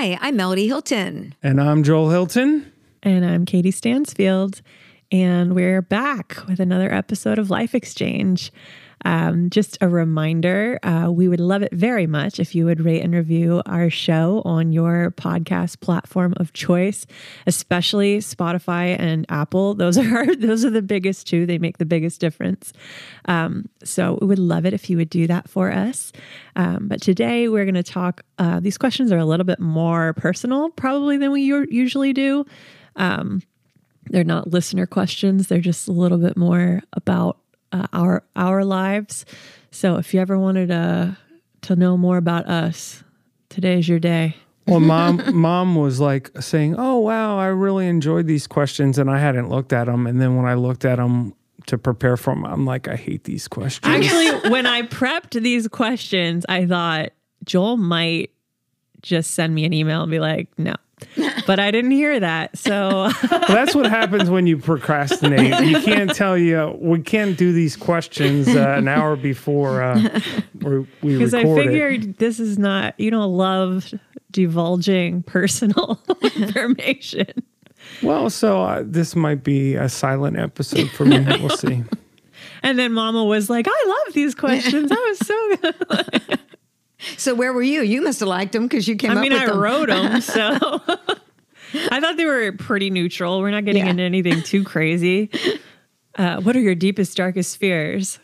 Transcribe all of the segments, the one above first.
Hi, I'm Melodye Hilton. And I'm Joel Hilton. And I'm Katie Stansfield. And we're back with another episode of Life Exchange. Um, just a reminder uh, we would love it very much if you would rate and review our show on your podcast platform of choice, especially Spotify and Apple. Those are those are the biggest two. They make the biggest difference. Um, so we would love it if you would do that for us. Um, but today we're going to talk. Uh, these questions are a little bit more personal, probably than we usually do. Um, they're not listener questions. They're just a little bit more about uh, our our lives. So if you ever wanted to to know more about us, today's your day. Well, mom, mom was like saying, "Oh wow, I really enjoyed these questions," and I hadn't looked at them. And then when I looked at them to prepare for them, I'm like, I hate these questions. Actually, when I prepped these questions, I thought Joel might just send me an email and be like, "No, but I didn't hear that. So well, that's what happens when you procrastinate. You can't tell you we can't do these questions uh, an hour before uh, we because I figured it. this is not you don't love divulging personal information. Well, so uh, this might be a silent episode for me. We'll see. And then Mama was like, "I love these questions. That was so good." So where were you? You must have liked them because you came. I mean, I them. wrote them, so I thought they were pretty neutral. We're not getting yeah. into anything too crazy. Uh, what are your deepest, darkest fears?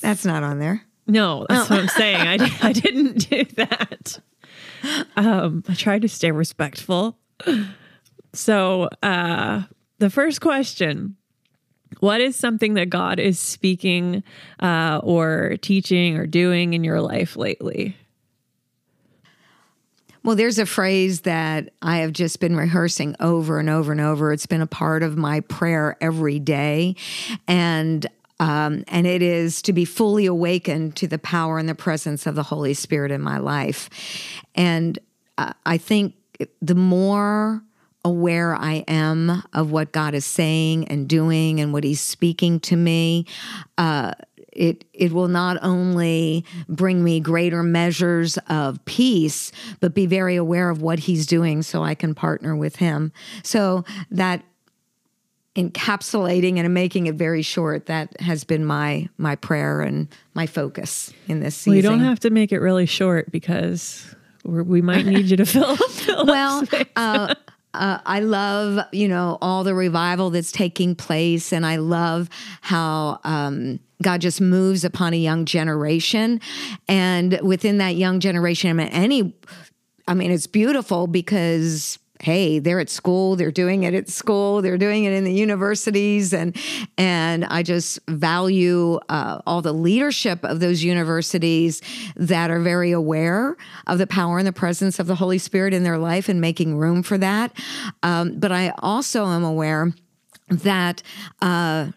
that's not on there. No, that's oh. what I'm saying. I, I didn't do that. Um, I tried to stay respectful. So, uh, the first question what is something that God is speaking uh, or teaching or doing in your life lately? Well, there's a phrase that I have just been rehearsing over and over and over. It's been a part of my prayer every day. And um, and it is to be fully awakened to the power and the presence of the Holy Spirit in my life. And uh, I think the more aware I am of what God is saying and doing and what He's speaking to me, uh, it it will not only bring me greater measures of peace, but be very aware of what He's doing, so I can partner with Him. So that encapsulating and making it very short that has been my my prayer and my focus in this season. Well, you don't have to make it really short because we might need you to fill, fill well uh, uh, I love, you know, all the revival that's taking place, and I love how um, God just moves upon a young generation, and within that young generation, I mean, any, I mean, it's beautiful because hey they're at school they're doing it at school they're doing it in the universities. And and i just value uh, all the leadership of those universities that are very aware of the power and the presence of the holy spirit in their life and making room for that. Um, but i also am aware that uh,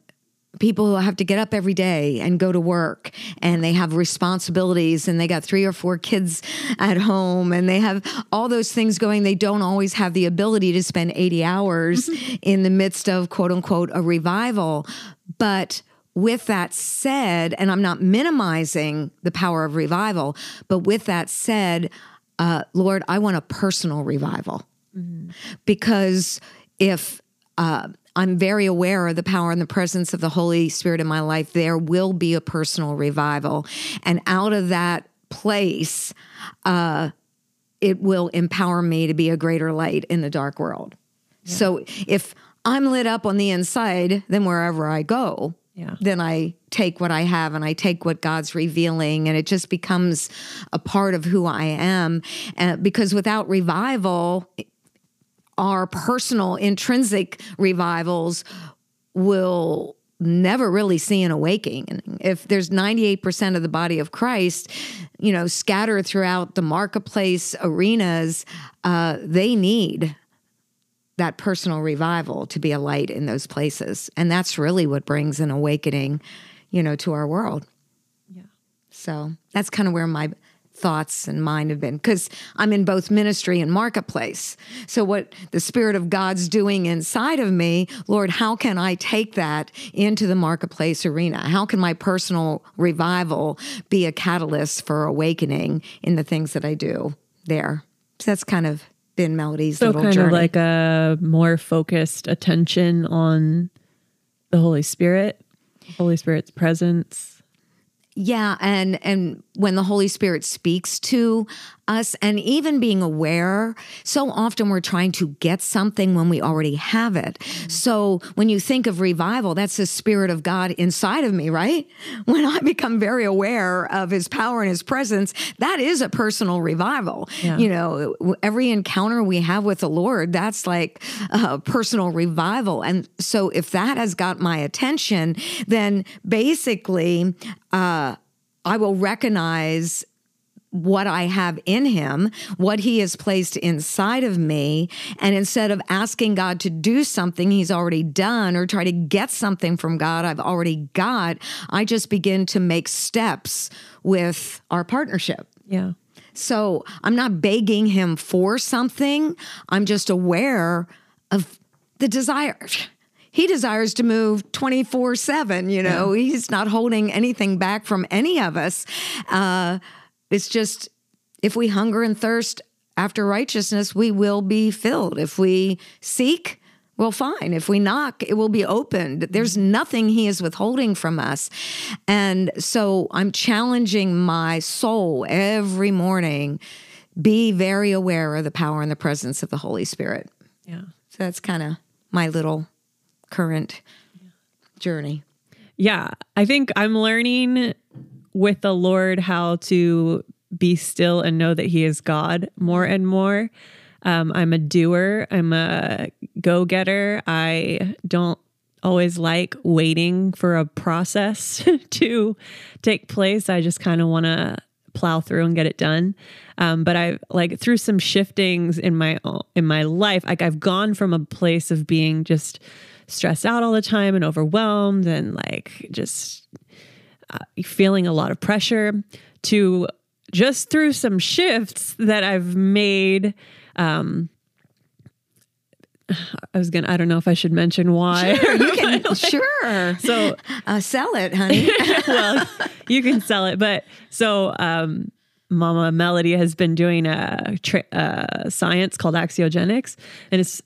people who have to get up every day and go to work and they have responsibilities and they got three or four kids at home and they have all those things going they don't always have the ability to spend 80 hours mm-hmm. in the midst of quote unquote a revival but with that said and i'm not minimizing the power of revival but with that said uh, lord i want a personal revival mm-hmm. because if uh, I'm very aware of the power and the presence of the Holy Spirit in my life. There will be a personal revival. And out of that place, uh, it will empower me to be a greater light in the dark world. Yeah. So if I'm lit up on the inside, then wherever I go, yeah. then I take what I have and I take what God's revealing, and it just becomes a part of who I am. Uh, because without revival, our personal intrinsic revivals will never really see an awakening. If there's 98% of the body of Christ, you know, scattered throughout the marketplace arenas, uh, they need that personal revival to be a light in those places. And that's really what brings an awakening, you know, to our world. Yeah. So that's kind of where my thoughts and mine have been because I'm in both ministry and marketplace. So, what the Spirit of God's doing inside of me, Lord, how can I take that into the marketplace arena? How can my personal revival be a catalyst for awakening in the things that I do? there. So that's kind of been Melodye's So little kind journey. of like a more focused attention on the Holy Spirit, Holy Spirit's presence. Yeah, and and when the Holy Spirit speaks to us and even being aware, so often we're trying to get something when we already have it. So when you think of revival, that's the spirit of God inside of me, right? When I become very aware of his power and his presence, that is a personal revival. Yeah. You know, every encounter we have with the Lord, that's like a personal revival. And so if that has got my attention, then basically uh, I will recognize what I have in him, what he has placed inside of me. And instead of asking God to do something he's already done or try to get something from God I've already got, I just begin to make steps with our partnership. Yeah. So I'm not begging him for something. I'm just aware of the desire. He desires to move 24 7. You know, he's not holding anything back from any of us. Uh, it's just if we hunger and thirst after righteousness, we will be filled. If we seek, well, fine. If we knock, it will be opened. There's nothing he is withholding from us. And so I'm challenging my soul every morning be very aware of the power and the presence of the Holy Spirit. Yeah. So that's kind of my little current journey. Yeah. I think I'm learning with the Lord how to be still and know that He is God more and more. Um, I'm a doer, I'm a go getter. I don't always like waiting for a process to take place. I just kind of want to plow through and get it done. Um, but I like through some shiftings in my in my life, like I've gone from a place of being just stressed out all the time and overwhelmed and like just uh, feeling a lot of pressure to just through some shifts that I've made. Um, I was gonna. I don't know if I should mention why. Sure, you can, sure. So Uh, sell it, honey. well, you can sell it. But so, um, Mama Melodye has been doing a, tra- a science called axiogenics, and it's.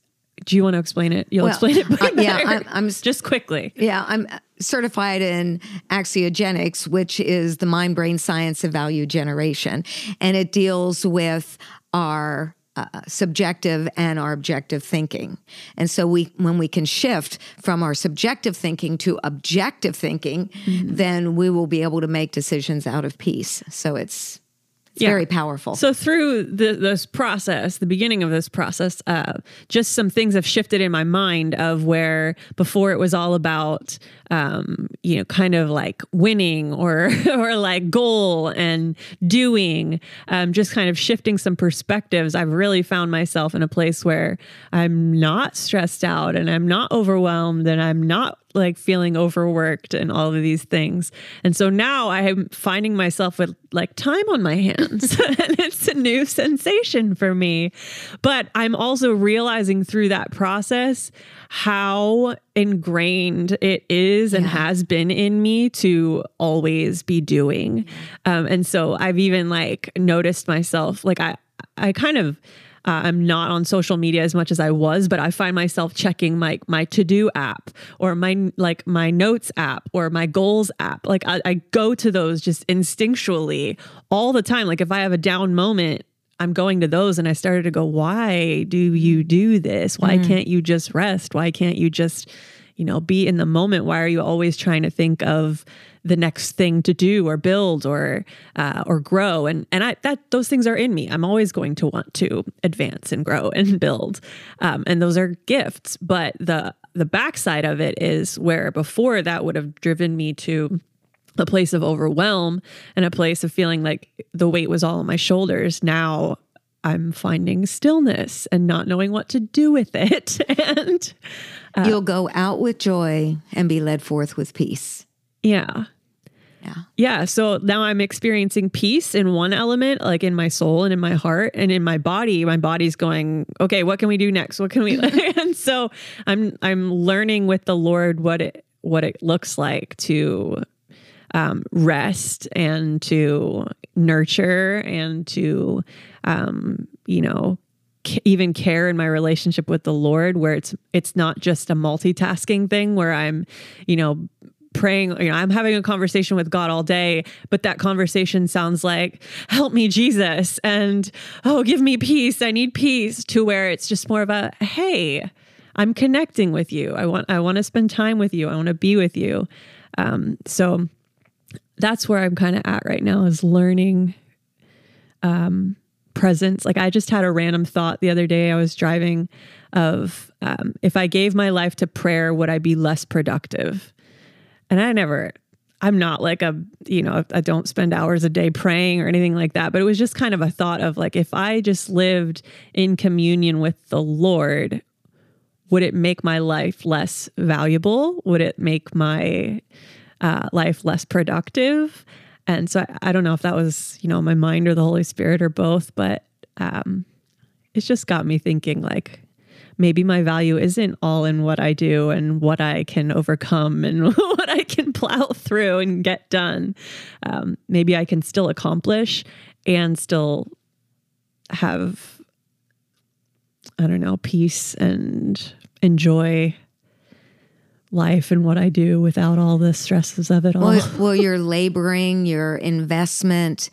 Do you want to explain it? You'll Well, explain it. uh, yeah. I'm- I'm- just quickly. Yeah, I'm certified in axiogenics, which is the mind brain science of value generation. And it deals with our uh, subjective and our objective thinking. And so we when we can shift from our subjective thinking to objective thinking, then we will be able to make decisions out of peace. So it's it's Yeah. very powerful. So through the, this process, the beginning of this process, uh, just some things have shifted in my mind of where before it was all about, um, you know, kind of like winning or or like goal and doing, um, just kind of shifting some perspectives. I've really found myself in a place where I'm not stressed out and I'm not overwhelmed and I'm not like feeling overworked and all of these things. And so now I am finding myself with like time on my hands and it's a new sensation for me. But I'm also realizing through that process how ingrained it is and has been in me to always be doing. Um, and so I've even like noticed myself like I I kind of uh, I'm not on social media as much as I was, but I find myself checking my my to do app or my like my notes app or my goals app. Like I, I go to those just instinctually all the time. Like if I have a down moment, I'm going to those, and I started to go, why do you do this? Why can't you just rest? Why can't you just you know be in the moment? Why are you always trying to think of the next thing to do or build or uh, or grow? And and I that those things are in me. I'm always going to want to advance and grow and build. Um, and those are gifts. But the the backside of it is where before that would have driven me to a place of overwhelm and a place of feeling like the weight was all on my shoulders now I'm finding stillness and not knowing what to do with it and uh, You'll go out with joy and be led forth with peace. Yeah. Yeah. Yeah. So now I'm experiencing peace in one element, like in my soul and in my heart and in my body. My body's going, okay, what can we do next? What can we and so I'm I'm learning with the Lord what it what it looks like to um, rest and to nurture and to, um, you know, even care in my relationship with the Lord, where it's it's not just a multitasking thing where I'm, you know, praying, you know, I'm having a conversation with God all day, but that conversation sounds like, help me, Jesus, and oh, give me peace. I need peace, to where it's just more of a, hey, I'm connecting with you. I want I want to spend time with you. I want to be with you. Um, so that's where I'm kind of at right now is learning um, presence. Like I just had a random thought the other day. I was driving of um, if I gave my life to prayer, would I be less productive? And I never, I'm not like a, you know, I don't spend hours a day praying or anything like that. But it was just kind of a thought of like, if I just lived in communion with the Lord, would it make my life less valuable? Would it make my uh, life less productive? And so I, I, don't know if that was, you know, my mind or the Holy Spirit or both, but um, it's just got me thinking like, maybe my value isn't all in what I do and what I can overcome and what I can plow through and get done. Um, maybe I can still accomplish and still have, I don't know, peace and enjoy life and what I do without all the stresses of it all. Well, well your laboring, your investment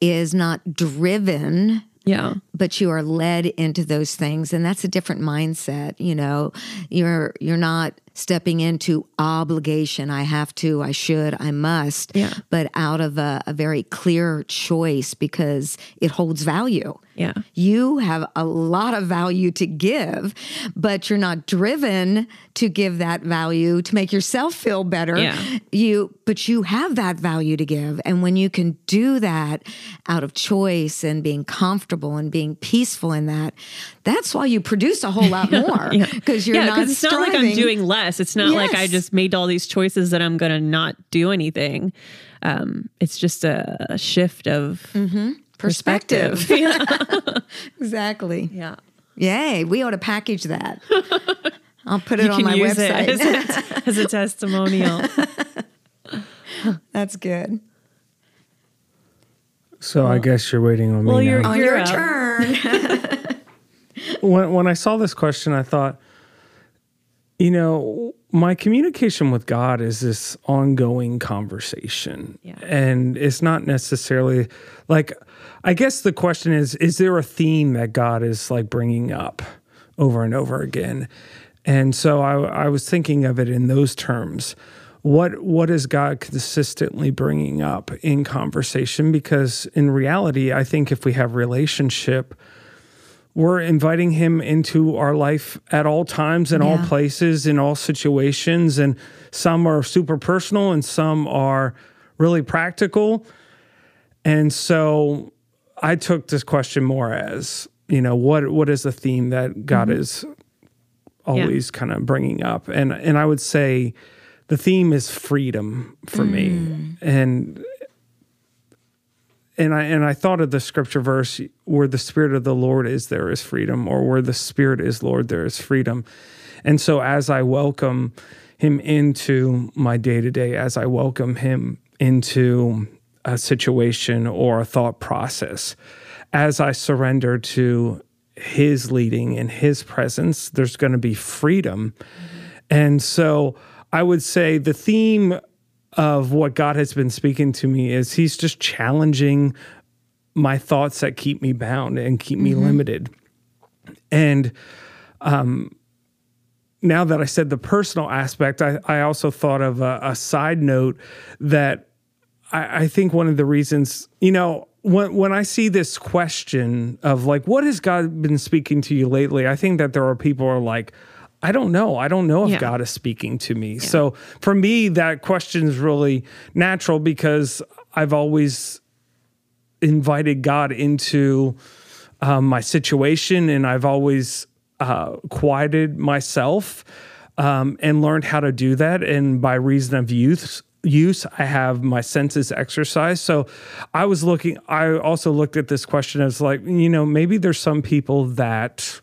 is not driven yeah. But you are led into those things and that's a different mindset, you know. You're you're not stepping into obligation. I have to, I should, I must. Yeah. But out of a, a very clear choice because it holds value. Yeah. You have a lot of value to give, but you're not driven to give that value to make yourself feel better. Yeah. You but you have that value to give. And when you can do that out of choice and being comfortable and being peaceful in that, that's why you produce a whole lot more. Because yeah. you're yeah, not it's not like I'm doing less. It's not yes. like I just made all these choices that I'm gonna not do anything. Um, it's just a, a shift of mm-hmm perspective. perspective. exactly. Yeah. Yay. We ought to package that. I'll put it you on my website as a, as a testimonial. That's good. So well, I guess you're waiting on well, me Well, you're, now. On you're your turn. when when I saw this question, I thought, you know, my communication with God is this ongoing conversation. Yeah. And it's not necessarily like, I guess the question is, is there a theme that God is like bringing up over and over again? And so I, I was thinking of it in those terms. What what is God consistently bringing up in conversation? Because in reality, I think if we have relationship, we're inviting him into our life at all times in yeah. all places in all situations and some are super personal and some are really practical and so i took this question more as you know what what is the theme that god mm-hmm. is always yeah. kind of bringing up and and i would say the theme is freedom for mm. me and and I and I thought of the scripture verse where the spirit of the Lord is there is freedom or where the spirit is Lord there is freedom. And so as I welcome him into my day-to-day as I welcome him into a situation or a thought process as I surrender to his leading and his presence there's going to be freedom. Mm-hmm. And so I would say the theme of what God has been speaking to me is He's just challenging my thoughts that keep me bound and keep me mm-hmm. limited. And um, now that I said the personal aspect, I, I also thought of a, a side note that I, I think one of the reasons, you know, when when I see this question of like, what has God been speaking to you lately? I think that there are people who are like, I don't know. I don't know if yeah. God is speaking to me. Yeah. So for me, that question is really natural because I've always invited God into um, my situation and I've always uh, quieted myself um, and learned how to do that. And by reason of youth, use i have my senses exercised so i was looking i also looked at this question as like you know maybe there's some people that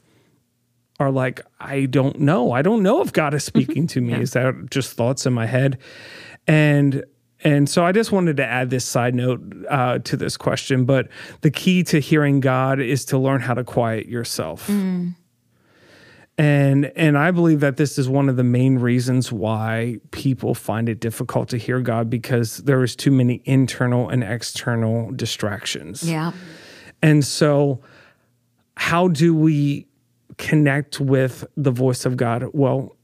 are like, I don't know. I don't know if God is mm-hmm. speaking to me. Yeah. Is that just thoughts in my head? And and so I just wanted to add this side note uh, to this question. But the key to hearing God is to learn how to quiet yourself. Mm. And and I believe that this is one of the main reasons why people find it difficult to hear God because there is too many internal and external distractions. Yeah. And so how do we connect with the voice of God? Well,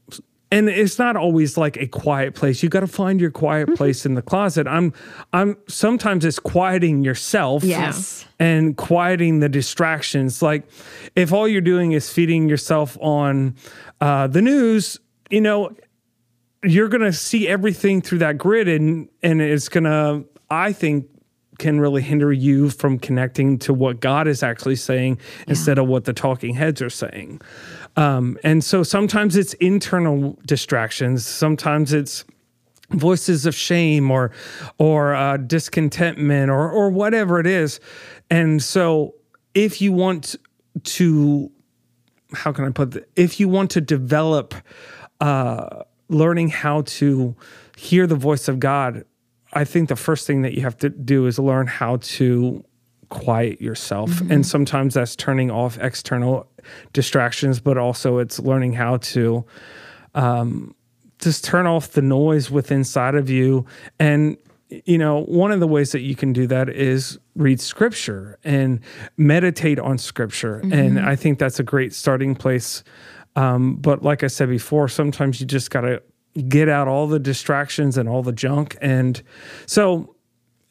and it's not always like a quiet place. You got to find your quiet mm-hmm. place in the closet. I'm I'm sometimes it's quieting yourself. Yes. And quieting the distractions. Like if all you're doing is feeding yourself on uh, the news, you know, you're gonna see everything through that grid and and it's gonna, I think, can really hinder you from connecting to what God is actually saying yeah. instead of what the talking heads are saying. Um, and so sometimes it's internal distractions, sometimes it's voices of shame or or uh, discontentment or or whatever it is. And so if you want to how can I put it? If you want to develop uh, learning how to hear the voice of God, I think the first thing that you have to do is learn how to quiet yourself. Mm-hmm. And sometimes that's turning off external distractions, but also it's learning how to um, just turn off the noise within inside of you. And, you know, one of the ways that you can do that is read scripture and meditate on scripture. Mm-hmm. And I think that's a great starting place. Um, but like I said before, sometimes you just got to get out all the distractions and all the junk. And so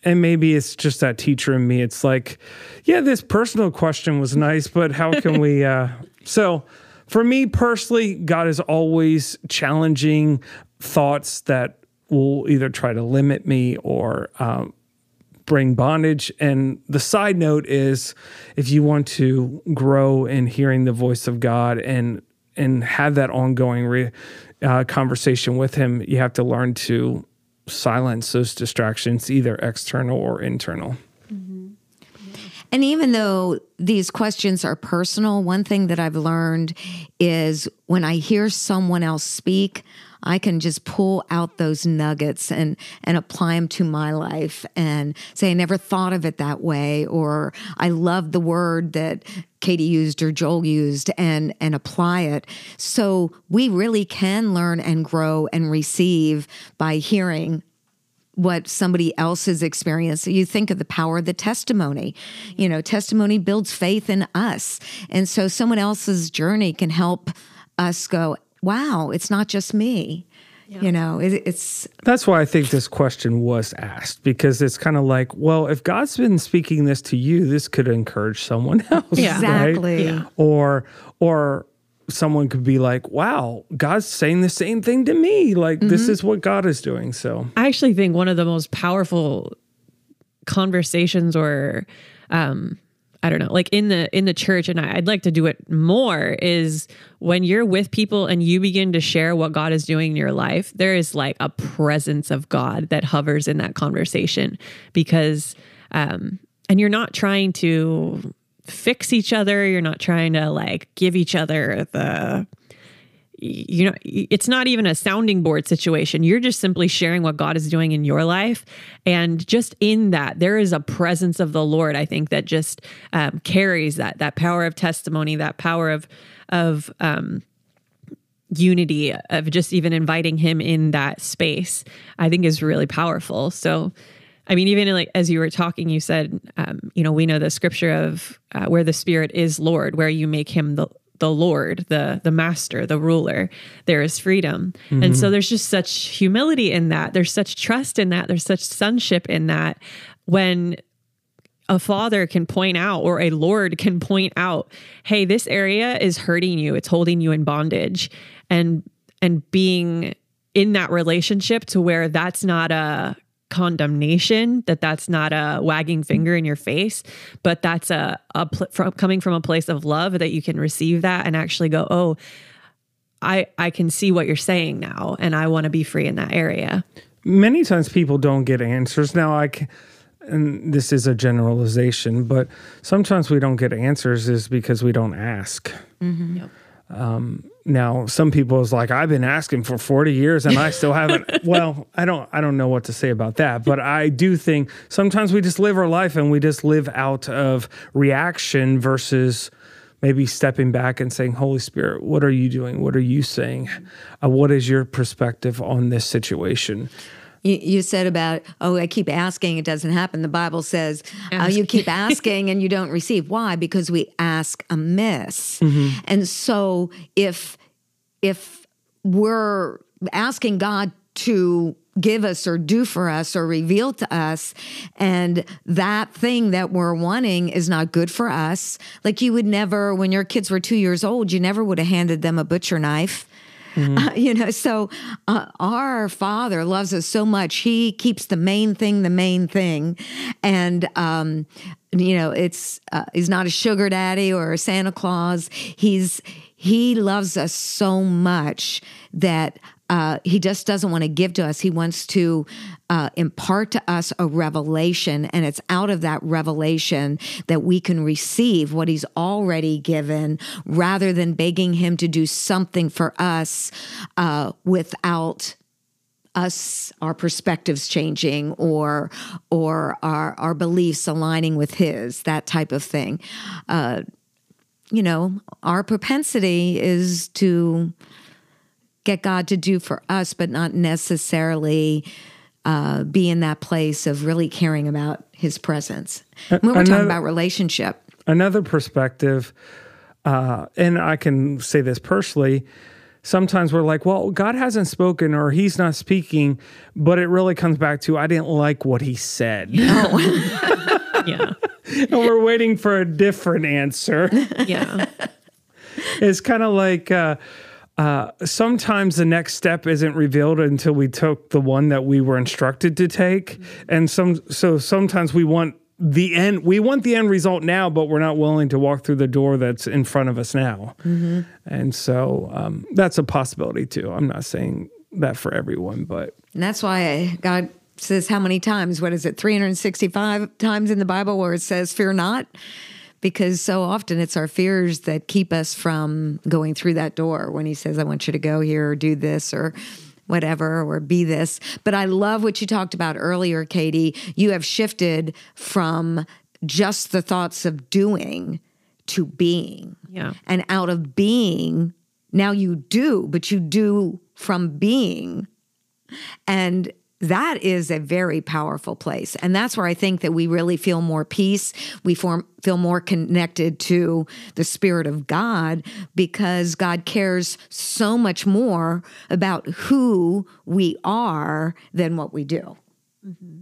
and maybe it's just that teacher in me. It's like, yeah, this personal question was nice, but how can we? Uh, so, for me personally, God is always challenging thoughts that will either try to limit me or um, bring bondage. And the side note is, if you want to grow in hearing the voice of God and and have that ongoing re, uh, conversation with Him, you have to learn to silence those distractions, either external or internal. Mm-hmm. And even though these questions are personal, one thing that I've learned is when I hear someone else speak, I can just pull out those nuggets and and apply them to my life and say I never thought of it that way or I love the word that Katie used or Joel used and and apply it. So we really can learn and grow and receive by hearing what somebody else's experience. You think of the power of the testimony. You know, testimony builds faith in us. And so someone else's journey can help us go, wow, it's not just me. Yeah. You know, it, it's. That's why I think this question was asked because it's kind of like, well, if God's been speaking this to you, this could encourage someone else. Yeah. Exactly. Right? Yeah. Or, or, someone could be like, wow, God's saying the same thing to me. Like, mm-hmm. this is what God is doing. So, I actually think one of the most powerful conversations or, um, I don't know, like in the in the church, and I, would like to do it more. Is when you're with people and you begin to share what God is doing in your life, there is like a presence of God that hovers in that conversation because, um, and you're not trying to fix each other. You're not trying to like give each other the you know it's not even a sounding board situation. You're just simply sharing what god is doing in your life. And just in that there is a presence of the lord i think that just um, carries that that power of testimony that power of of um, unity of just even inviting him in that space i think is really powerful. So I mean, even like as you were talking, you said, um, you know, we know the scripture of uh, where the Spirit is Lord, where you make him the the Lord, the the master, the ruler, there is freedom. Mm-hmm. And so there's just such humility in that. There's such trust in that. There's such sonship in that when a father can point out or a lord can point out, "Hey, this area is hurting you. It's holding you in bondage." And and being in that relationship to where that's not a condemnation that that's not a wagging finger in your face but that's a, a pl- from, coming from a place of love that you can receive that and actually go oh i i can see what you're saying now and i want to be free in that area many times people don't get answers now i can and this is a generalization but sometimes we don't get answers is because we don't ask mm-hmm. yep. um, Now, some people is like, I've been asking for 40 years and I still haven't. well, I don't I don't know what to say about that, but I do think sometimes we just live our life and we just live out of reaction versus maybe stepping back and saying, Holy Spirit, what are you doing? What are you saying? Uh, what is your perspective on this situation? You, you, said about, oh, I keep asking, it doesn't happen. The Bible says, uh, you keep asking and you don't receive. Why? Because we ask amiss. Mm-hmm. And so if if we're asking God to give us or do for us or reveal to us and that thing that we're wanting is not good for us like you would never when your kids were 2 years old you never would have handed them a butcher knife Mm-hmm. Uh, you know, so uh, our Father loves us so much. He keeps the main thing the main thing, and um, you know, it's uh, he's not a sugar daddy or a Santa Claus. He's he loves us so much that uh, he just doesn't want to give to us. He wants to uh, impart to us a revelation, and it's out of that revelation that we can receive what he's already given rather than begging him to do something for us uh, without us our perspectives changing or or our our beliefs aligning with his that type of thing uh, you know our propensity is to get God to do for us, but not necessarily uh, be in that place of really caring about His presence. When we're another, talking about relationship, another perspective, uh, and I can say this personally. Sometimes we're like, well, God hasn't spoken or he's not speaking, but it really comes back to I didn't like what he said. No. yeah. and we're waiting for a different answer. Yeah. it's kind of like, uh, uh, sometimes the next step isn't revealed until we took the one that we were instructed to take, mm-hmm. and some so sometimes we want the end we want the end result now but we're not willing to walk through the door that's in front of us now. Mm-hmm. and so um, that's a possibility too. I'm not saying that for everyone but and that's why god says how many times? What is it? 365 times in the bible where it says fear not because so often it's our fears that keep us from going through that door when he says, I want you to go here or do this or whatever or be this. But I love what you talked about earlier, Katie. You have shifted from just the thoughts of doing to being. Yeah. And out of being, now you do, but you do from being. And that is a very powerful place. And that's where I think that we really feel more peace. We form, feel more connected to the Spirit of God because God cares so much more about who we are than what we do. Mm-hmm.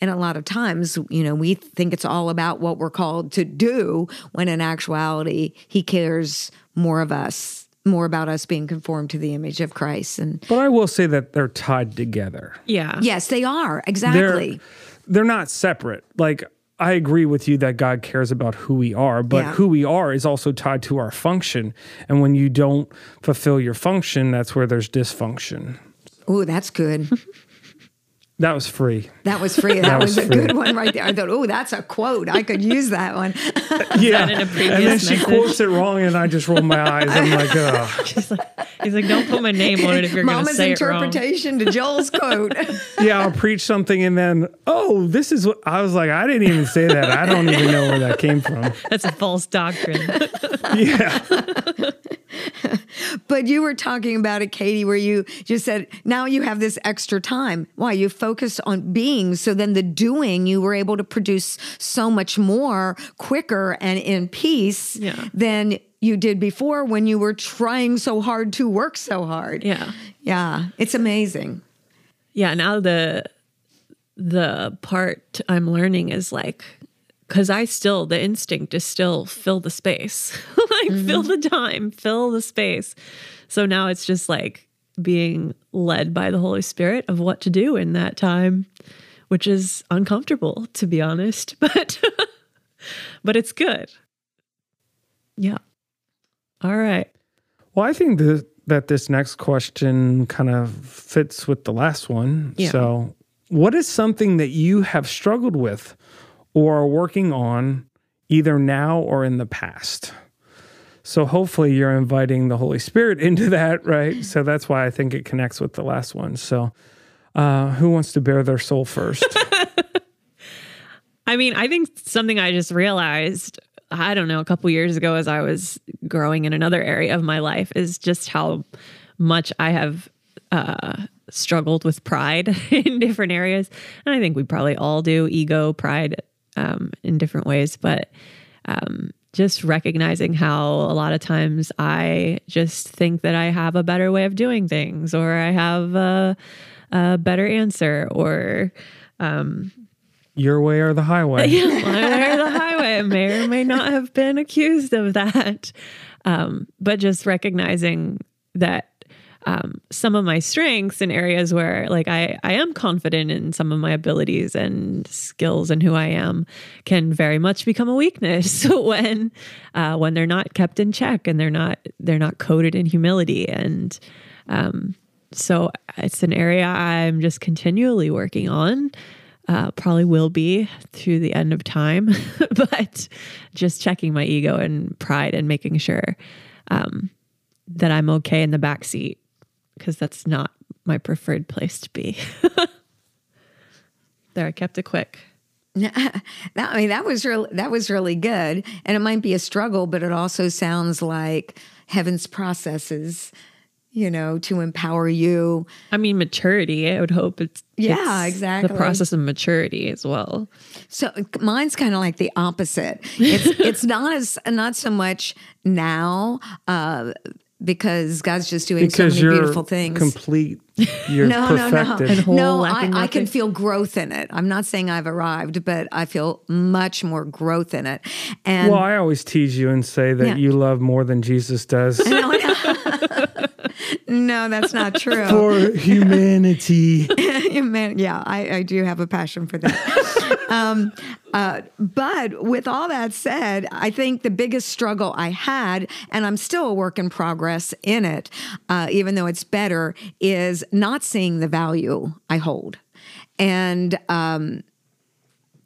And a lot of times, you know, we think it's all about what we're called to do when in actuality, He cares more of us more about us being conformed to the image of Christ. And but I will say that they're tied together. Yeah. Yes, they are exactly. They're, they're not separate. Like I agree with you that God cares about who we are, but yeah. who we are is also tied to our function. And when you don't fulfill your function, that's where there's dysfunction. Oh, that's good. That was free. That was free. That, that was, was, a good one right there. I thought, oh, that's a quote. I could use that one. yeah. and then she quotes it wrong, and I just roll my eyes. I'm like, oh. She's like, he's like, don't put my name on it if you're going to say it wrong. Mama's interpretation to Joel's quote. yeah, I'll preach something, and then, oh, this is what I was like. I didn't even say that. I don't even know where that came from. That's a false doctrine. yeah. but you were talking about it, Katie, where you just said, now you have this extra time. Why? You focused on being. So then the doing, you were able to produce so much more quicker and in peace yeah. than you did before when you were trying so hard to work so hard. Yeah. Yeah. It's amazing. Yeah. Now the, the part I'm learning is like, because I still, the instinct is still fill the space, mm-hmm. fill the time, fill the space. So now it's just like being led by the Holy Spirit of what to do in that time, which is uncomfortable, to be honest, but, but it's good. Yeah. All right. Well, I think that that this next question kind of fits with the last one. Yeah. So, what is something that you have struggled with or are working on either now or in the past. So hopefully you're inviting the Holy Spirit into that, right? So that's why I think it connects with the last one. So uh, who wants to bear their soul first? I mean, I think something I just realized, I don't know, a couple years ago as I was growing in another area of my life is just how much I have uh, struggled with pride in different areas. And I think we probably all do ego, pride um, in different ways. But um, just recognizing how a lot of times I just think that I have a better way of doing things or I have a, a better answer or um, your way or the highway. Yeah, my way or the highway. I may or may not have been accused of that. Um, but just recognizing that um, some of my strengths in areas where like I, I am confident in some of my abilities and skills and who I am can very much become a weakness when uh, when they're not kept in check and they're not they're not coded in humility and um, so it's an area I'm just continually working on. Uh, probably will be through the end of time, but just checking my ego and pride and making sure um, that I'm okay in the back seat because that's not my preferred place to be. there, I kept it quick. that, I mean, that was really that was really good, and it might be a struggle, but it also sounds like heaven's processes, you know, to empower you. I mean, maturity. I would hope it's yeah, it's exactly the process of maturity as well. So mine's kind of like the opposite. It's it's not as not so much now. Uh, because God's just doing because so many beautiful things. Complete. You're no, perfected. no, no, no. I, I can feel growth in it. I'm not saying I've arrived, but I feel much more growth in it. And well, I always tease you and say that Yeah. you love more than Jesus does no, no. no, that's not true. for humanity. Yeah, I, I do have a passion for that. um, uh, but with all that said, I think the biggest struggle I had, and I'm still a work in progress in it, uh, even though it's better, is not seeing the value I hold. And, um,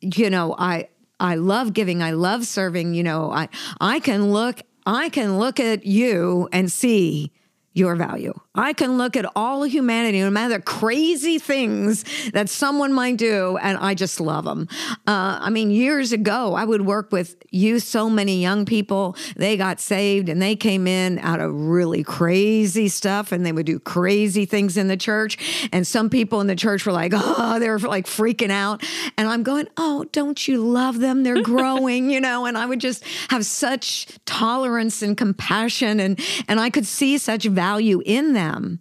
you know, I, I love giving. I love serving. You know, I, I can look, I can look at you and see your value. I can look at all of humanity, no matter the crazy things that someone might do, and I just love them. Uh, I mean, years ago, I would work with youth, so many young people. They got saved and they came in out of really crazy stuff, and they would do crazy things in the church. And some people in the church were like, oh, they were like freaking out. And I'm going, oh, don't you love them? They're growing, you know? And I would just have such tolerance and compassion, and, and I could see such value in them.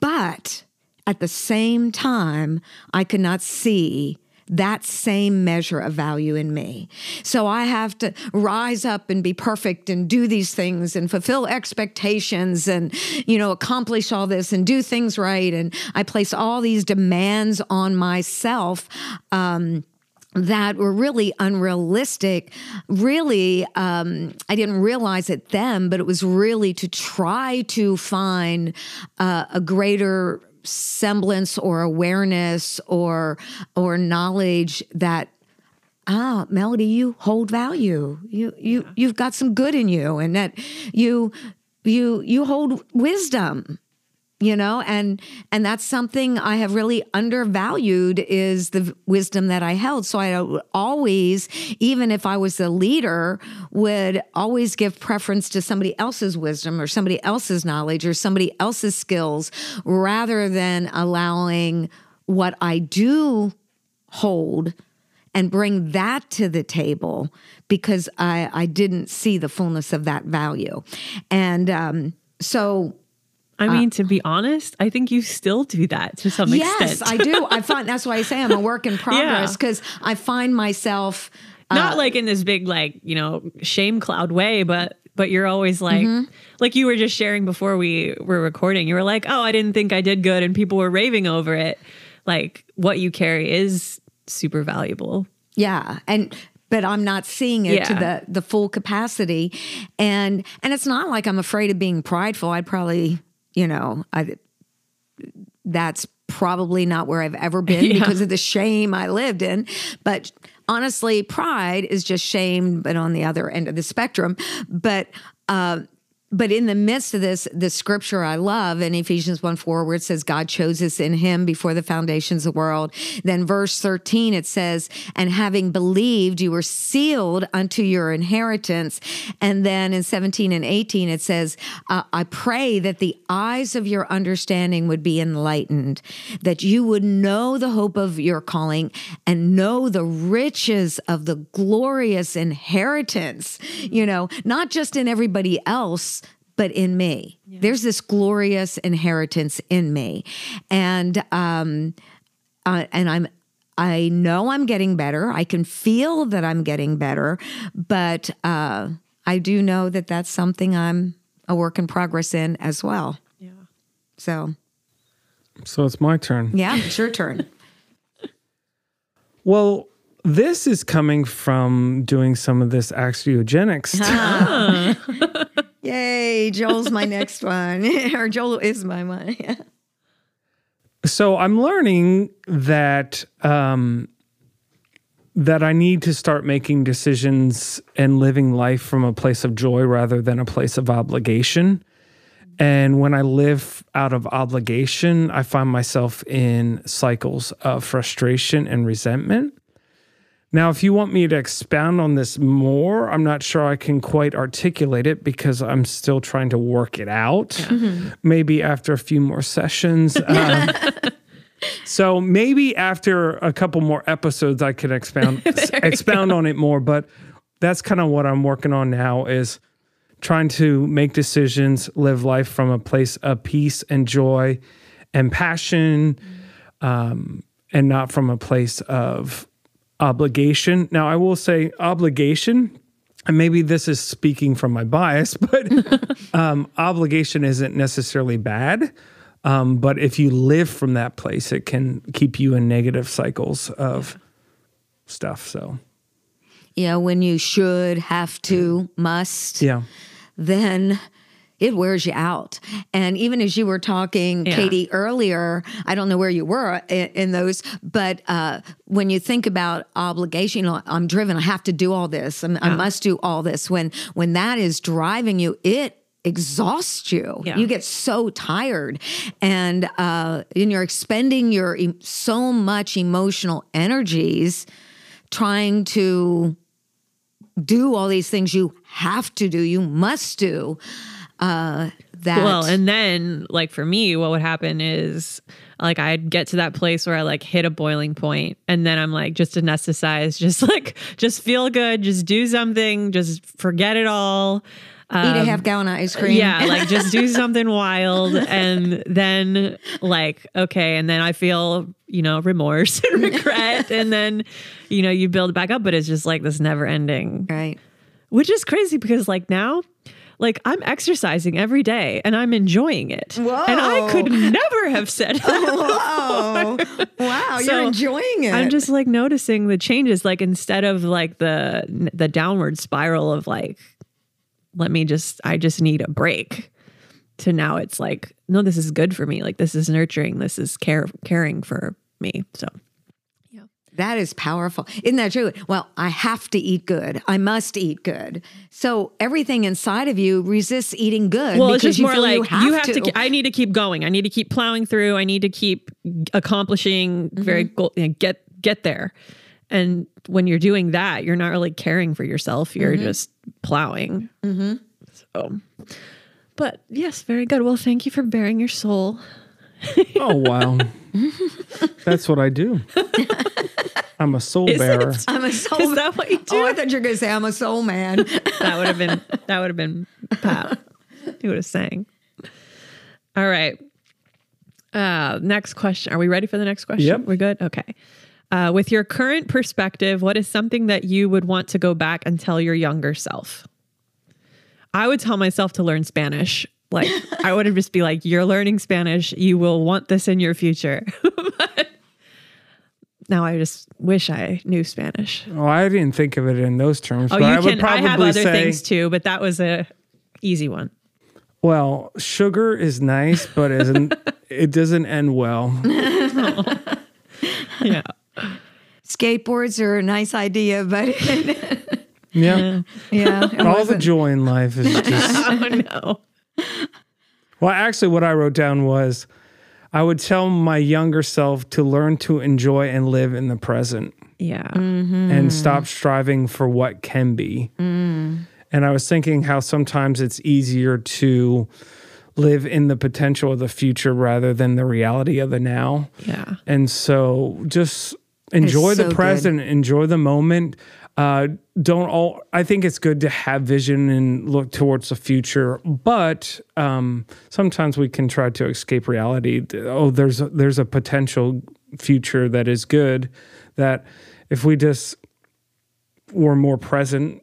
But at the same time, I could not see that same measure of value in me. So I have to rise up and be perfect and do these things and fulfill expectations and, you know, accomplish all this and do things right. And I place all these demands on myself. Um, that were really unrealistic. Really, um, I didn't realize it then, but it was really to try to find uh, a greater semblance or awareness or or knowledge that ah Melodye you hold value you you you've got some good in you and that you you you hold wisdom you know? And and that's something i have really undervalued is the wisdom that i held. So i always even if i was the leader would always give preference to somebody else's wisdom or somebody else's knowledge or somebody else's skills rather than allowing what i do hold and bring that to the table because i i didn't see the fullness of that value. And um so I mean, to be honest, I think you still do that to some Yes, extent. Yes, I do. I find that's why I say I'm a work in progress because I find myself Not like in this big, like, you know, shame cloud way, but but you're always like Mm-hmm. like you were just sharing before we were recording. You were like, "Oh, I didn't think I did good," and people were raving over it. Like what you carry is super valuable. yeah, and but I'm not seeing it to the the full capacity, and and it's not like I'm afraid of being prideful. I'd probably, you know, I that's probably not where I've ever been Yeah. because of the shame I lived in. But honestly, pride is just shame, but on the other end of the spectrum. But uh, but in the midst of this, the scripture I love in Ephesians 1 4, where it says, God chose us in him before the foundations of the world. Then verse 13, it says, And having believed, you were sealed unto your inheritance. And then in 17 and 18, it says, uh, I pray that the eyes of your understanding would be enlightened, that you would know the hope of your calling and know the riches of the glorious inheritance, you know, not just in everybody else but in me. There's this glorious inheritance in me, and um, uh, and I'm. I know I'm getting better. I can feel that I'm getting better, but uh, I do know that that's something I'm a work in progress in as well. Yeah. So, So it's my turn. yeah, it's your turn. Well, this is coming from doing some of this axiogenics. Yay, Joel's my next one, or Joel is my one. so I'm learning that um, that I need to start making decisions and living life from a place of joy rather than a place of obligation. And when I live out of obligation, I find myself in cycles of frustration and resentment. Now, if you want me to expound on this more, I'm not sure I can quite articulate it because I'm still trying to work it out. Maybe after a few more sessions. Um, so maybe after a couple more episodes, I can expound expound on it more. But that's kind of what I'm working on now is trying to make decisions, live life from a place of peace and joy and passion, um, and not from a place of obligation. Now, I will say obligation, and maybe this is speaking from my bias, but um, obligation isn't necessarily bad. Um, but if you live from that place, it can keep you in negative cycles of stuff. So, Yeah, when you should, have to, must. yeah. then it wears you out. And even as you were talking, Yeah. Katie, earlier, I don't know where you were in, in those, but uh, when you think about obligation, you know, I'm driven, I have to do all this, I'm, I must do all this. When when that is driving you, it exhausts you. Yeah. You get so tired, and uh, and you're expending your so much emotional energies trying to do all these things you have to do, you must do. Uh, that Well, and then like for me, what would happen is like I'd get to that place where I like hit a boiling point and then I'm like just anesthetize, just like just feel good, just do something, just forget it all. eat a half gallon of ice cream. Um, Yeah, like just do something wild and then like okay, and then I feel, you know, remorse and regret and then you know, you build back up, but it's just like this never ending right. which is crazy because like now like I'm exercising every day and I'm enjoying it. Whoa. And I could never have said that. Wow, wow, So, you're enjoying it. I'm just like noticing the changes like instead of like the the downward spiral of like let me just I just need a break to now it's like no this is good for me like this is nurturing this is care caring for me. So that is powerful. Isn't that true? Well, I have to eat good. I must eat good. So everything inside of you resists eating good. well, it's just you more feel like you have, to. ke- I need to keep going. I need to keep plowing through. I need to keep accomplishing very Mm-hmm. goal, you know, get get there. And when you're doing that, you're not really caring for yourself. You're Mm-hmm. just plowing. So, but yes, very good. Well, thank you for bearing your soul. Oh wow, that's what I do. I'm a soul Is bearer. it? I'm a soul. Is that what you do? Oh, I thought you were going to say I'm a soul man. that would have been that would have been pop. He would have sang. All right. Uh, next question. Are we ready for the next question? Yep. We're good. Okay. Uh, with your current perspective, what is something that you would want to go back and tell your younger self? I would tell myself to learn Spanish. Like I would have just be like, "You're learning Spanish. You will want this in your future." But now I just wish I knew Spanish. Oh, I didn't think of it in those terms. Oh, but you I would can. I probably have other say, things too, but that was a easy one. Well, sugar is nice, but isn't it doesn't end well. Yeah. Skateboards are a nice idea, but Yeah. Yeah. it All the wasn't- joy in life is just. oh no. Well, actually, what I wrote down was I would tell my younger self to learn to enjoy and live in the present Yeah. Mm-hmm. and stop striving for what can be. Mm. And I was thinking how sometimes it's easier to live in the potential of the future rather than the reality of the now. Yeah. And so just enjoy so the good. present, enjoy the moment. Uh, don't all, I think it's good to have vision and look towards the future, but um, sometimes we can try to escape reality. Oh, there's a, there's a potential future that is good that if we just were more present,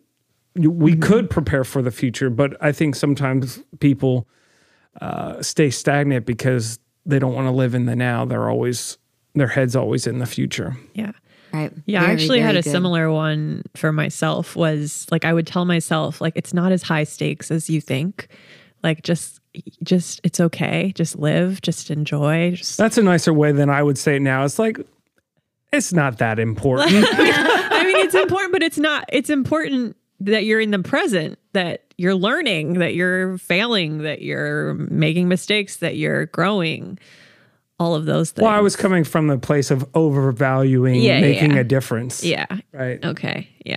we could prepare for the future. But I think sometimes people uh, stay stagnant because they don't want to live in the now. They're always their head's always in the future. Yeah. Right. Yeah, I actually had a good. similar one for myself was like I would tell myself like it's not as high stakes as you think. Like just just it's okay. Just live, just enjoy. Just That's a nicer way than I would say it now. It's like it's not that important. I mean it's important but it's not it's important that you're in the present, that you're learning, that you're failing, that you're making mistakes, that you're growing. All of those things. well, I was coming from the place of overvaluing Yeah, yeah, making yeah. a difference. Yeah. Right. Okay. Yeah.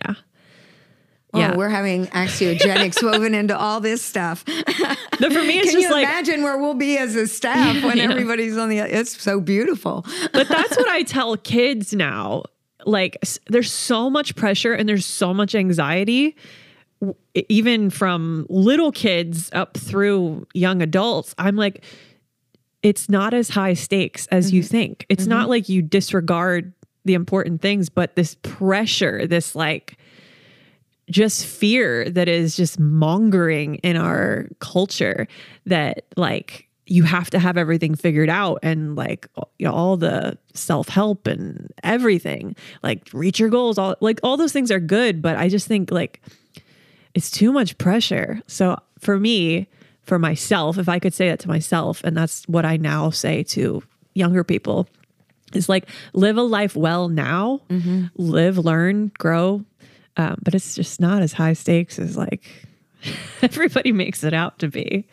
Oh, Yeah. we're having axiogenics woven into all this stuff. But for me it's Can just you like imagine where we'll be as a staff when Yeah. everybody's on the? It's so beautiful. but that's what I tell kids now. Like, s- there's so much pressure and there's so much anxiety, w- even from little kids up through young adults. I'm like, it's not as high stakes as you mm-hmm. think. It's not mm-hmm. like you disregard the important things, but this pressure, this like, just fear that is just mongering in our culture that like you have to have everything figured out and like you know, all the self-help and everything like reach your goals all like all those things are good but i just think like it's too much pressure. So for me for myself if i could say that to myself and that's what i now say to younger people is like live a life well now live learn grow um, but it's just not as high stakes as like everybody makes it out to be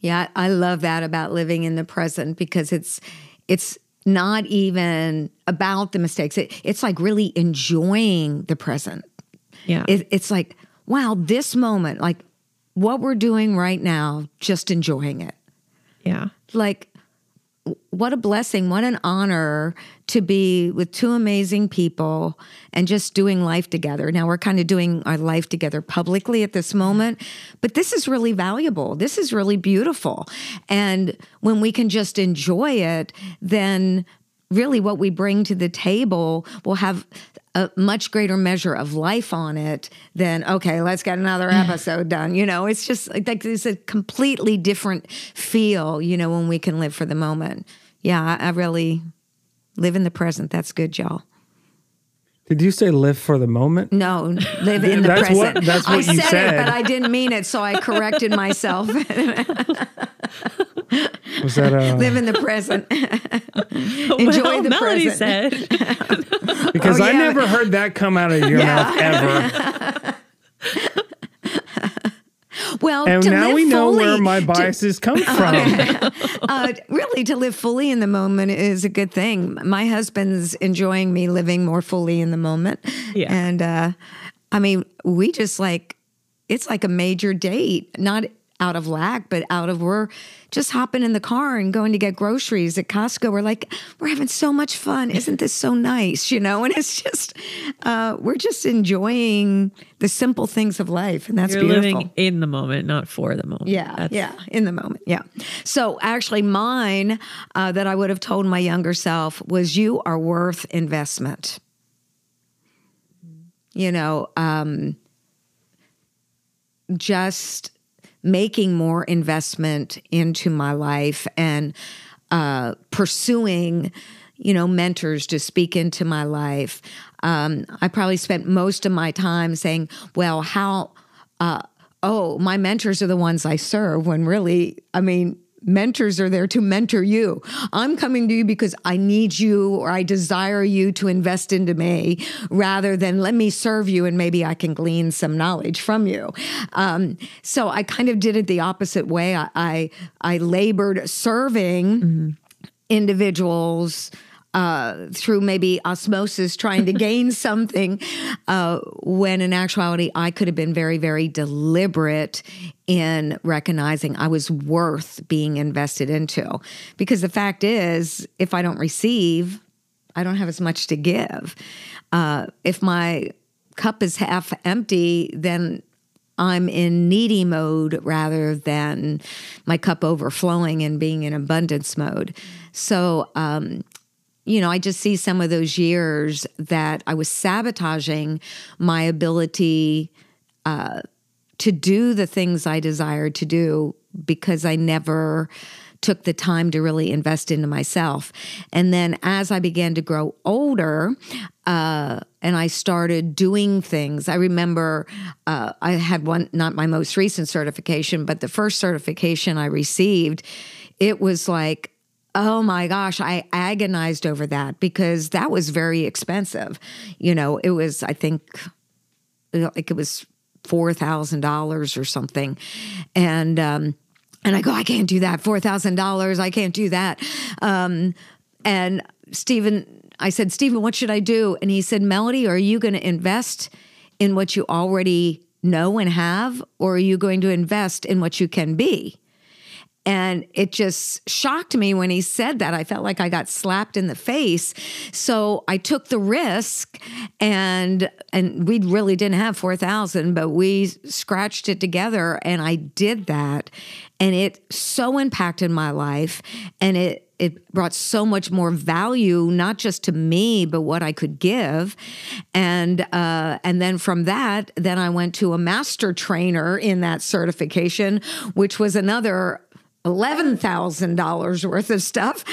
Yeah, I love that about living in the present because it's it's not even about the mistakes. It, it's like really enjoying the present. yeah It, it's like, wow, this moment, like what we're doing right now, just enjoying it. yeah Like, what a blessing, what an honor to be with two amazing people and just doing life together. Now, we're kind of doing our life together publicly at this moment, but this is really valuable. This is really beautiful. And when we can just enjoy it, then really what we bring to the table will have a much greater measure of life on it than okay let's get another mm. episode done. You know it's just like it's a completely different feel you know when we can live for the moment. Yeah i, I really live in the present. That's good y'all. Did you say live for the moment? no live in the That's present. what- that's i what you said, said. it but i didn't mean it so i corrected myself Was that a live in the present enjoy Enjoy the Melodye present. said because Oh, I never heard that come out of your mouth ever. well And to now live we know where fully- my to- biases come from. uh, really to live fully in the moment is a good thing. My husband's enjoying me living more fully in the moment. Yeah. And uh, I mean, we just like, it's like a major date, not out of lack, but out of we're just hopping in the car and going to get groceries at Costco. We're like, we're having so much fun. Isn't this so nice? You know, and it's just, uh, we're just enjoying the simple things of life. And that's you're beautiful. living in the moment not for the moment Yeah, That's- yeah, in the moment. Yeah. So actually, mine uh, that I would have told my younger self was, "You are worth investment." You know, um, just making more investment into my life and uh, pursuing, you know, mentors to speak into my life. Um, I probably spent most of my time saying, "Well, how." Uh, oh, my mentors are the ones I serve. When really, I mean, mentors are there to mentor you. I'm coming to you because I need you or I desire you to invest into me rather than let me serve you and maybe I can glean some knowledge from you. Um, so I kind of did it the opposite way. I, I, I labored serving mm-hmm. individuals uh, through maybe osmosis trying to gain something, uh, when in actuality, I could have been very, very deliberate in recognizing I was worth being invested into. Because the fact is, if I don't receive, I don't have as much to give. Uh, if my cup is half empty, then I'm in needy mode rather than my cup overflowing and being in abundance mode. So, um, you know, I just see some of those years that I was sabotaging my ability uh, to do the things I desired to do because I never took the time to really invest into myself. And then as I began to grow older, uh, and I started doing things. I remember uh, I had one, not my most recent certification, but the first certification I received, it was like Oh my gosh, I agonized over that because that was very expensive. You know, it was, I think, like it was $4,000 or something. And, um, and I go, I can't do that. $4,000. I can't do that. Um, and Stephen, I said, Stephen, what should I do? And he said, Melodye, are you going to invest in what you already know and have, or are you going to invest in what you can be? And it just shocked me when he said that. I felt like I got slapped in the face. So I took the risk and and we really didn't have 4,000, but we scratched it together and I did that. And it so impacted my life and it it brought so much more value, not just to me, but what I could give. And uh, and then from that, then I went to a master trainer in that certification, which was another $11,000 worth of stuff.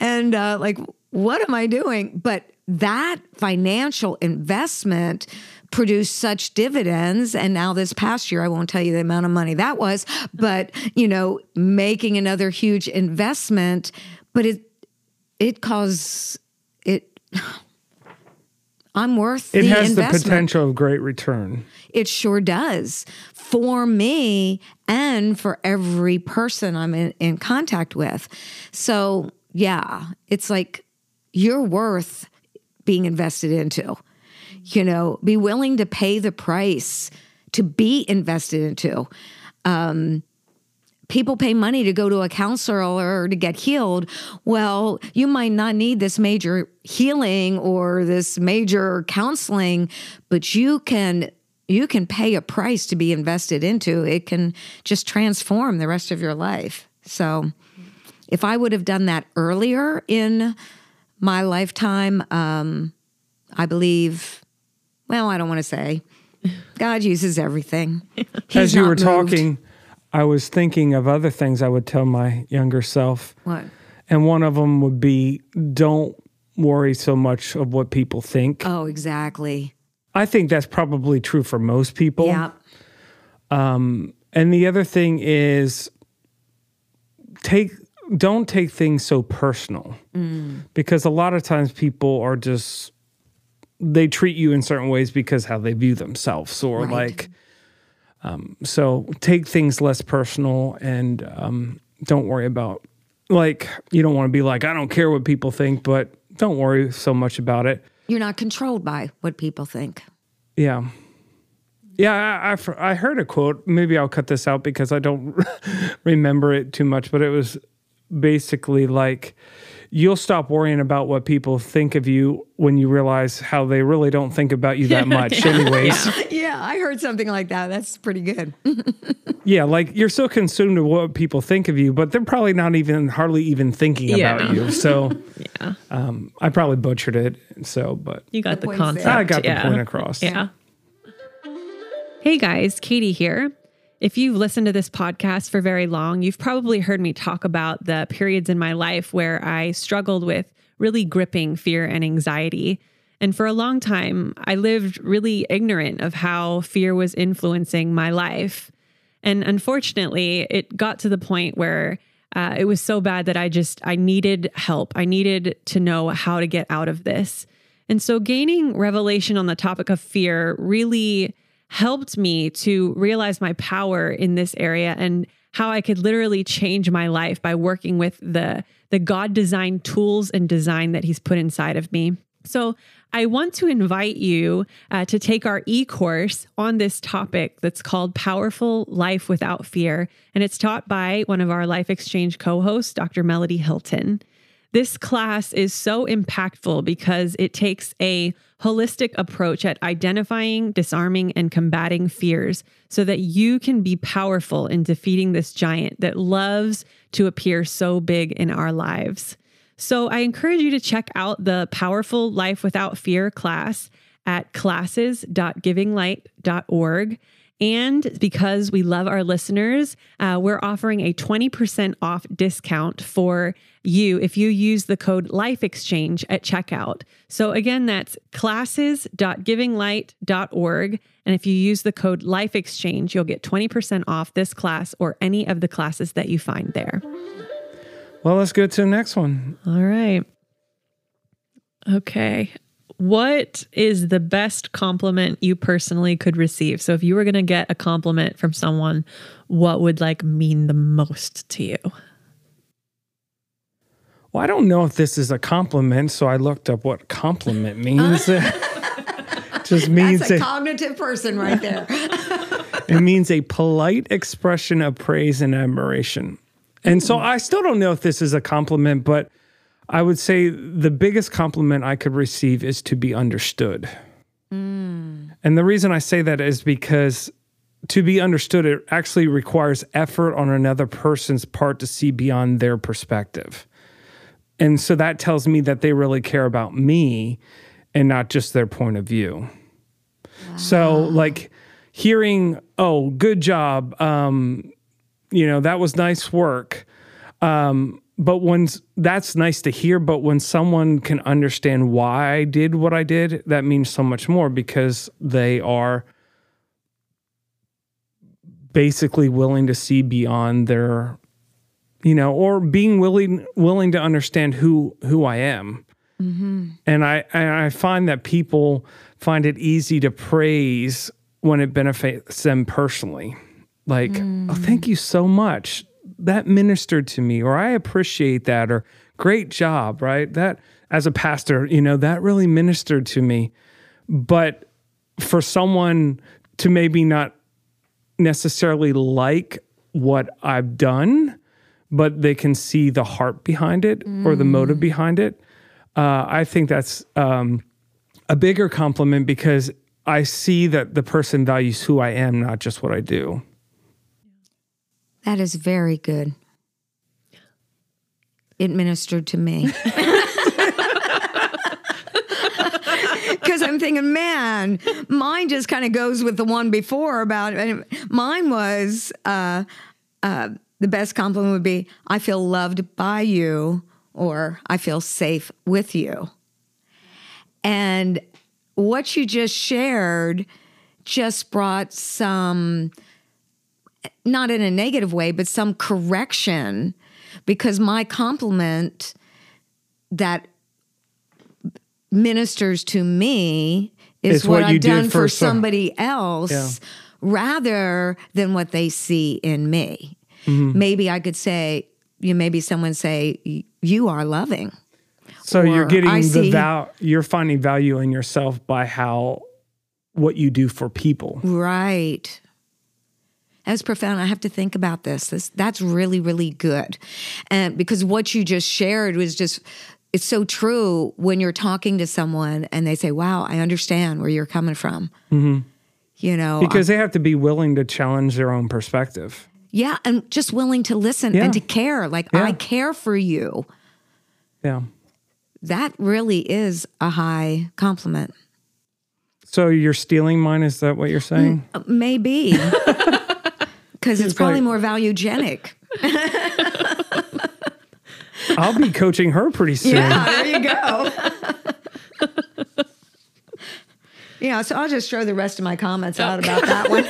And uh, like, what am I doing? But that financial investment produced such dividends. And now this past year, I won't tell you the amount of money that was, but you know, making another huge investment, but it, it caused it, I'm worth it has investment. the potential of great return. It sure does for me and for every person I'm in, in contact with. So, yeah, it's like you're worth being invested into. You know, be willing to pay the price to be invested into. Um, people pay money to go to a counselor or to get healed. Well, you might not need this major healing or this major counseling, but you can you can pay a price to be invested into. It can just transform the rest of your life. So, if I would have done that earlier in my lifetime, um, I believe, well, I don't want to say, God uses everything. He's As you were moved. talking, I was thinking of other things I would tell my younger self. What? And one of them would be don't worry so much of what people think. Oh, exactly. I think that's probably true for most people. Yeah. Um, and the other thing is take don't take things so personal mm. because a lot of times people are just they treat you in certain ways because how they view themselves or right. like um, so take things less personal and um, don't worry about like you don't want to be like i don't care what people think but don't worry so much about it you're not controlled by what people think. Yeah. Yeah, I, I, I heard a quote. Maybe I'll cut this out because I don't remember it too much, but it was basically like you'll stop worrying about what people think of you when you realize how they really don't think about you that much yeah. anyways. Yeah. yeah. i heard something like that. That's pretty good. Yeah like you're so consumed with what people think of you but they're probably not even hardly even thinking yeah. about you so yeah. um, i probably butchered it so but you got the, the concept. I got the point across. Yeah. Hey guys. Katie here if you've listened to this podcast for very long, you've probably heard me talk about the periods in my life where I struggled with really gripping fear and anxiety. And for a long time, I lived really ignorant of how fear was influencing my life. And unfortunately, it got to the point where uh, it was so bad that I just I needed help. I needed to know how to get out of this. And so gaining revelation on the topic of fear really helped me to realize my power in this area and how I could literally change my life by working with the the God designed tools and design that he's put inside of me. So, I want to invite you uh, to take our e course on this topic that's called Powerful Life Without Fear. And it's taught by one of our Life Exchange co hosts, Dr. Melodye Hilton. This class is so impactful because it takes a holistic approach at identifying, disarming, and combating fears so that you can be powerful in defeating this giant that loves to appear so big in our lives. So I encourage you to check out the Powerful Life Without Fear class at classes.givinglight.org. And because we love our listeners, uh, we're offering a 20% off discount for you if you use the code Life Exchange at checkout. So again, that's classes.givinglight.org. And if you use the code Life Exchange, you'll get 20% off this class or any of the classes that you find there. Well, let's go to the next one. All right. Okay. What is the best compliment you personally could receive? So if you were going to get a compliment from someone, what would like mean the most to you? Well, I don't know if this is a compliment, so I looked up what compliment means. Just means That's a cognitive person right there. it means a polite expression of praise and admiration. And so hmm. I still don't know if this is a compliment, but I would say the biggest compliment I could receive is to be understood. Mm. And the reason I say that is because to be understood, it actually requires effort on another person's part to see beyond their perspective. And so that tells me that they really care about me and not just their point of view. Wow. So, like, hearing, oh, good job, um, you know, that was nice work. Um, but when that's nice to hear, but when someone can understand why I did what I did, that means so much more because they are basically willing to see beyond their you know or being willing willing to understand who who I am. Mm-hmm. And I and I find that people find it easy to praise when it benefits them personally. Like, mm. oh, thank you so much that ministered to me or I appreciate that or great job, right? That as a pastor, you know, that really ministered to me. But for someone to maybe not necessarily like what I've done, but they can see the heart behind it mm. or the motive mm. behind it, uh, I think that's um, a bigger compliment because I see that the person values who I am, not just what I do. That is very good. It ministered to me. Because I'm thinking, man, mine just kind of goes with the one before about mine was uh, uh, the best compliment would be, I feel loved by you or I feel safe with you. And what you just shared just brought some not in a negative way, but some correction because my compliment that ministers to me is what, what I've done for, somebody else yeah. rather than what they see in me. Mm-hmm. Maybe I could say, you maybe someone say, you are loving. So or, you're getting I the val you're finding value in yourself by how what you do for people. Right. That's profound. I have to think about this. This that's really really good, and because what you just shared was just it's so true when you're talking to someone and they say, "Wow, I understand where you're coming from." Mm-hmm. You know, because they have to be willing to challenge their own perspective. Yeah, and just willing to listen yeah. and to care. Like yeah. I care for you. Yeah, that really is a high compliment. So you're stealing mine? Is that what you're saying? Mm, maybe. because it's probably more valuegenic. I'll be coaching her pretty soon. Yeah, there you go. yeah, so I'll just throw the rest of my comments out about that one.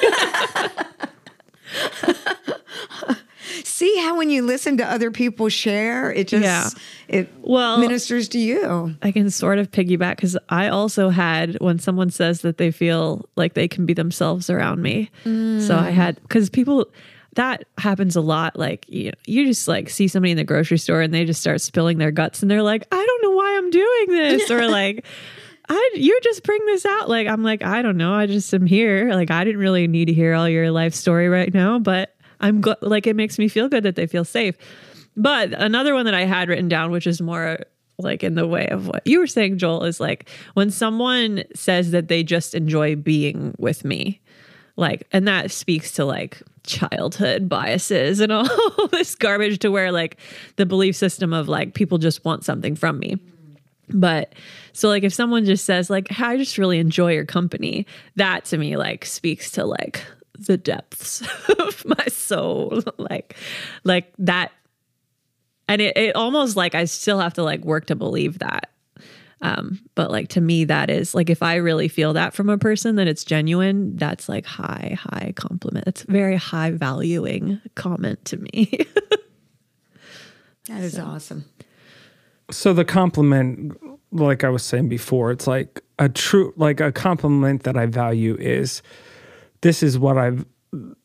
See how when you listen to other people share, it just Yeah. it Well- ministers to you. I can sort of piggyback because I also had when someone says that they feel like they can be themselves around me. So I mm. had because people that happens a lot. Like you, you just like see somebody in the grocery store and they just start spilling their guts and they're like, I don't know why I'm doing this, or like. I you just bring this out like I'm like I don't know I just am here like I didn't really need to hear all your life story right now but I'm go- like it makes me feel good that they feel safe but another one that I had written down, which is more like in the way of what you were saying, Joel, is like when someone says that they just enjoy being with me, like, and that speaks to like childhood biases and all this garbage to where like the belief system of like people just want something from me. But so like if someone just says like I just really enjoy your company, that to me like speaks to like the depths of my soul. like like that and it, it almost like I still have to like work to believe that. Um, but like to me, that is like if I really feel that from a person that it's genuine, that's like high, high compliment. It's very high valuing comment to me. That is awesome. So the compliment, like I was saying before, it's like a true, like a compliment that I value is this is what I've,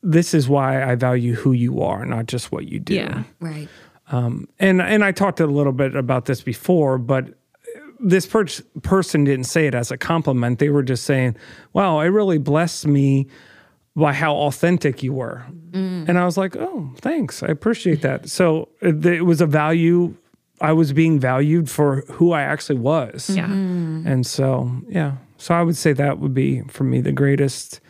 this is why I value who you are, not just what you do. yeah. Right. Um, and and I talked a little bit about this before, but this per- person didn't say it as a compliment. They were just saying, "Wow, it really blessed me by how authentic you were," mm. and I was like, "Oh, thanks, I appreciate that." So uh, it, it was a value. I was being valued for who I actually was, Yeah. Mm-hmm. and so yeah. So I would say that would be for me the greatest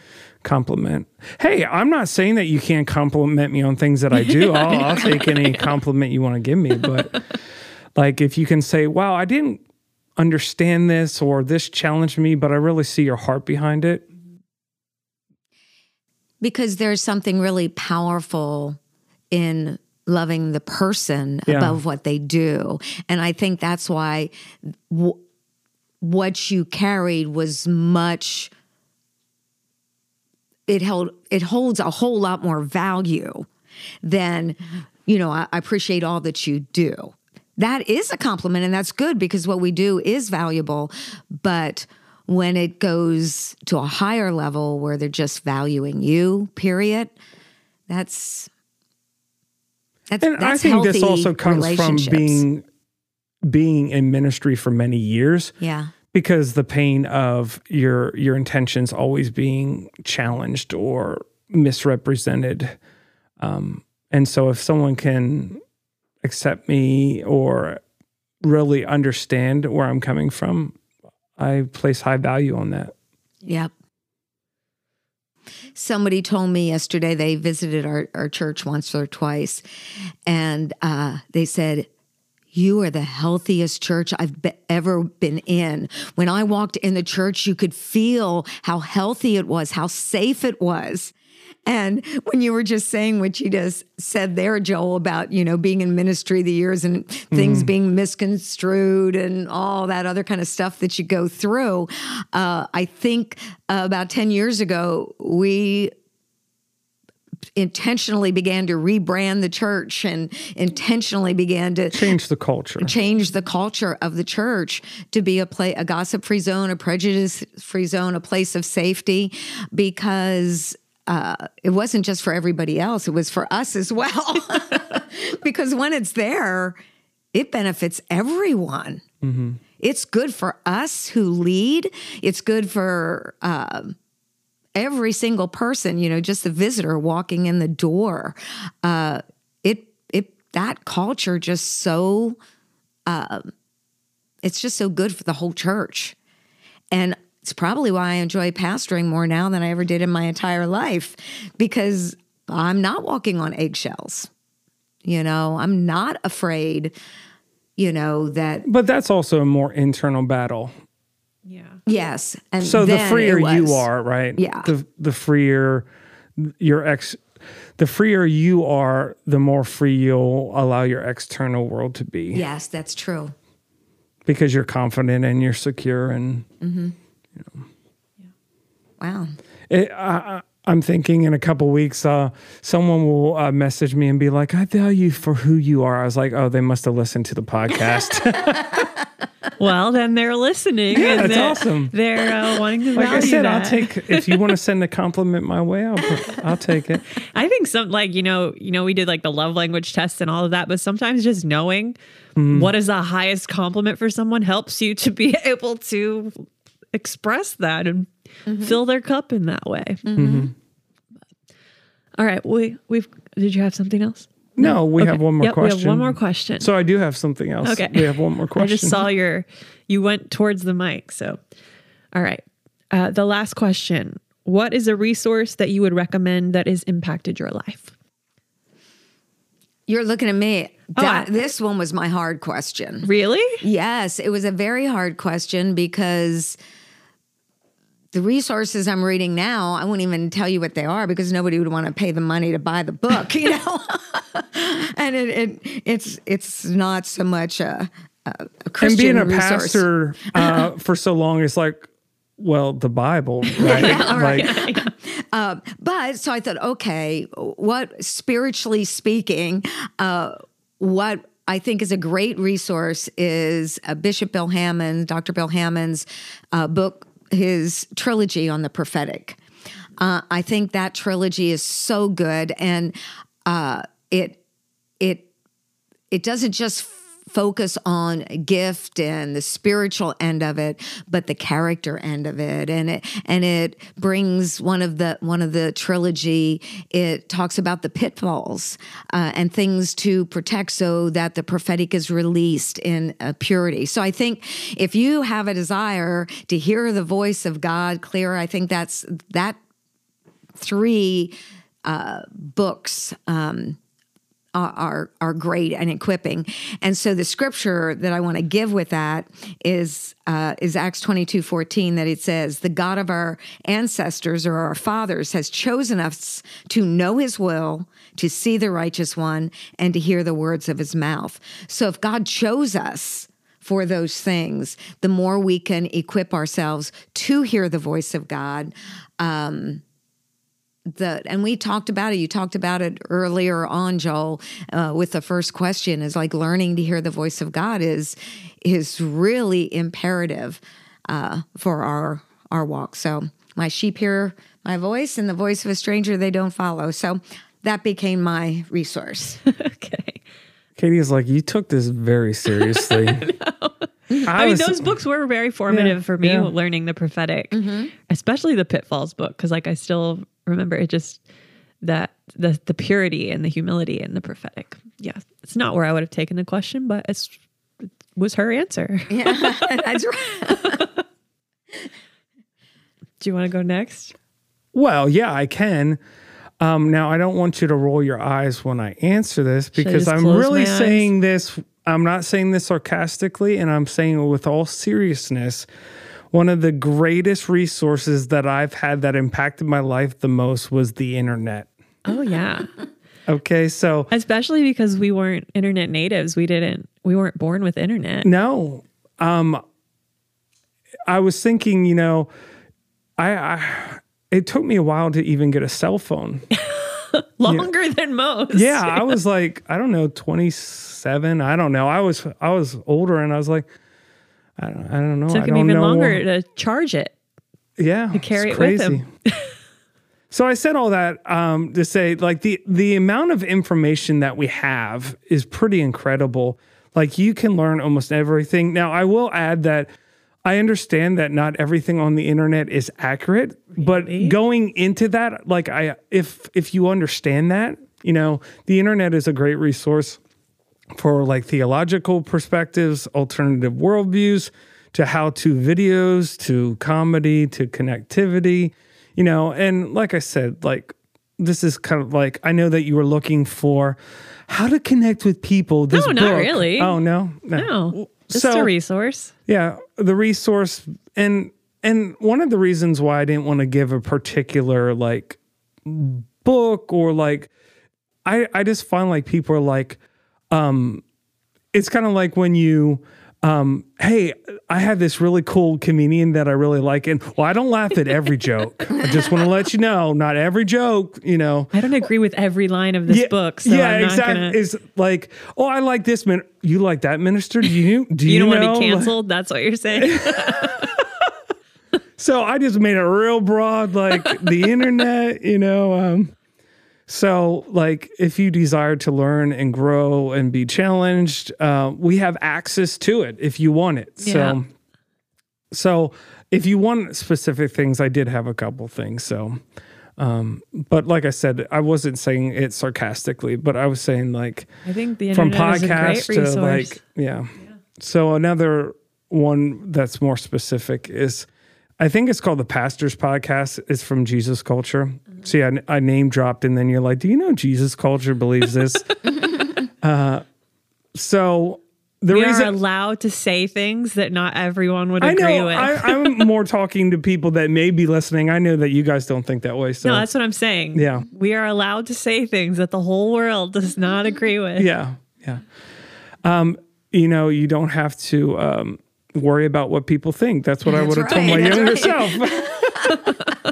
compliment. Hey, I'm not saying that you can't compliment me on things that I do. I'll, I'll take any compliment you want to give me, but like if you can say, "Wow, I didn't understand this," or "This challenged me," but I really see your heart behind it. because there's something really powerful in loving the person Yeah. above what they do and i think that's why w- what you carried was much it held it holds a whole lot more value than you know I, I appreciate all that you do. That is a compliment and that's good because what we do is valuable. But when it goes to a higher level where they're just valuing you period that's that's, And I think this also comes from being being in ministry for many years. yeah because the pain of your your intentions always being challenged or misrepresented um, and so if someone can accept me or really understand where i'm coming from i place high value on that Yep. Somebody told me yesterday they visited our, our church once or twice, and uh, they said, You are the healthiest church I've be- ever been in. When I walked in the church, you could feel how healthy it was, how safe it was. And when you were just saying what you just said there, Joel, about, you know, being in ministry the years and things being misconstrued and all that other kind of stuff that you go through, uh, I think uh, about 10 years ago, we intentionally began to rebrand the church and intentionally began to change the culture. change the culture of the church to be a play a gossip free zone a prejudice free zone a place of safety because uh, it wasn't just for everybody else it was for us as well. Because when it's there it benefits everyone. It's good for us who lead. It's good for um, every single person you know just the visitor walking in the door uh, it it that culture just so it's just so good for the whole church. And it's probably why I enjoy pastoring more now than I ever did in my entire life because I'm not walking on eggshells. You know, I'm not afraid, you know, that, but that's also a more internal battle Yeah. yes. And so the freer you are right Yeah. the the freer your ex the freer you are the more free you'll allow your external world to be Yes, that's true. because you're confident and you're secure and Wow. it, I, I- I'm thinking in a couple weeks, uh, someone will uh, message me and be like, "I value you for who you are." I was like, "Oh, they must have listened to the podcast." well, then they're listening. Yeah, and that's they're, awesome. They're uh, wanting to like value I said, that. I'll take if you want to send a compliment my way, I'll I'll take it. I think some like you know you know we did like the love language tests and all of that, but sometimes just knowing mm-hmm. what is the highest compliment for someone helps you to be able to express that and mm-hmm. fill their cup in that way. Mm-hmm. All right, we we've did you have something else? No, we have one more Yep, question. We have one more question. So I do have something else. Okay. We have one more question. I just saw your you went towards the mic. So, all right. Uh, the last question: What is a resource that you would recommend that has impacted your life? You're looking at me. That, I- this one was my hard question. Really? Yes, it was a very hard question because the resources I'm reading now, I won't even tell you what they are because nobody would want to pay the money to buy the book, you know. and it, it it's it's not so much a, a, a and Christian being a resource. pastor uh, for so long is like, well, the Bible, right? like, But so I thought, okay, what spiritually speaking, uh, what I think is a great resource is uh, Bishop Bill Hamon, Dr. Bill Hamon's uh, book, his trilogy on the prophetic. Uh, I think that trilogy is so good, and uh, it it it doesn't just focus on gift and the spiritual end of it but the character end of it. And it and it brings one of the one of the trilogy it talks about the pitfalls uh, and things to protect so that the prophetic is released in uh, purity. So i think if you have a desire to hear the voice of god clear i think that's that three uh, books um, are, are great and equipping. And so the scripture that I want to give with that is uh, is Acts twenty two fourteen that it says, "The God of our ancestors or our fathers has chosen us to know His will, to see the righteous one, and to hear the words of His mouth." So if God chose us for those things, the more we can equip ourselves to hear the voice of God the and we talked about it you talked about it earlier on joel uh, with the first question is like learning to hear the voice of god is is really imperative uh, for our our walk so my sheep hear my voice and the voice of a stranger they don't follow so that became my resource okay. Katie is like, you took this very seriously. I, I mean, was- those books were very formative Yeah, for me, yeah. learning the prophetic, especially the Pitfalls book, because like I still remember it just that the the purity and the humility and the prophetic. Yeah, it's not where I would have taken the question, but it's it was her answer. yeah that's right Do you want to go next? Well, yeah, I can. Um, now, I don't want you to roll your eyes when I answer this because I'm really saying this. I'm not saying this sarcastically, and I'm saying it with all seriousness. One of the greatest resources that I've had that impacted my life the most was the internet. Oh yeah, Okay, so especially because we weren't internet natives. We didn't. We weren't born with internet. No. Um I was thinking, you know, I, I it took me a while to even get a cell phone. Longer than most. Yeah, I was like, I don't know, 27, I don't know. I was I was older and I was like I don't, I don't know. Took I him even know. longer to charge it. yeah, to carry it with him. so I said all that um, to say, like the the amount of information that we have is pretty incredible. Like you can learn almost everything. Now, I will add that I understand that not everything on the internet is accurate, but going into that, like I, if if you understand that, you know, the internet is a great resource for like theological perspectives, alternative worldviews, to how to videos, to comedy, to connectivity, you know, and like I said, like this is kind of like I know that you were looking for how to connect with people. This No, not book- really. Oh no, No, just So- a resource. yeah, the resource and and one of the reasons why I didn't want to give a particular like book or like I I just find like people are like um it's kind of like when you um, hey, I have this really cool comedian that I really like. And well, I don't laugh at every joke. I just want to let you know, not every joke, you know. I don't agree with every line of this Yeah, book. So yeah, exactly. gonna It's like, oh, I like this man. You like that minister? Do you do you, you don't know? want to be canceled. That's what you're saying. So I just made it real broad, like the internet, you know. Um, so, like, if you desire to learn and grow and be challenged, uh, we have access to it if you want it. Yeah. So, so if you want specific things, I did have a couple things. So, um, but like I said, I wasn't saying it sarcastically, but I was saying like I think the from podcast to like yeah. So another one that's more specific is I think it's called the Pastors Podcast. It's from Jesus Culture. See, I, I name dropped, and then you're like, "Do you know Jesus Culture believes this?" uh, so the we reason are allowed to say things that not everyone would I agree know with. I, I'm more talking to people that may be listening. I know that you guys don't think that way. So no, that's what I'm saying. Yeah. We are allowed to say things that the whole world does not agree with. Yeah, yeah. Um, you know, you don't have to um, worry about what people think. That's what I would have told my younger that's self.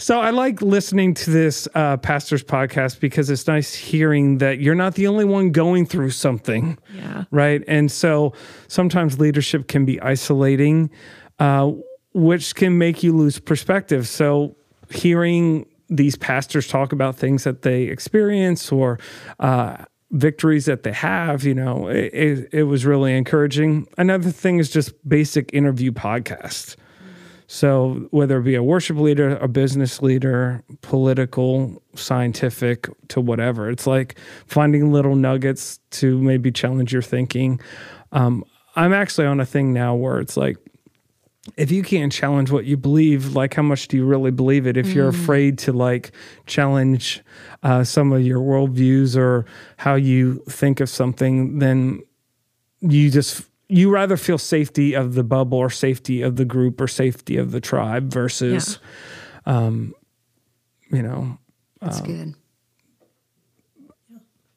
so I like listening to this uh, pastor's podcast because it's nice hearing that you're not the only one going through something. Yeah. Right. And so sometimes leadership can be isolating, uh, which can make you lose perspective. So hearing these pastors talk about things that they experience or uh, victories that they have, you know, it, it, it was really encouraging. Another thing is just basic interview podcast. So whether it be a worship leader, a business leader, political, scientific, to whatever, it's like finding little nuggets to maybe challenge your thinking. Um, I'm actually on a thing now where it's like, if you can't challenge what you believe, like how much do you really believe it? If you're afraid to like challenge uh, some of your worldviews or how you think of something, then you just you rather feel safety of the bubble or safety of the group or safety of the tribe versus um you know That's good.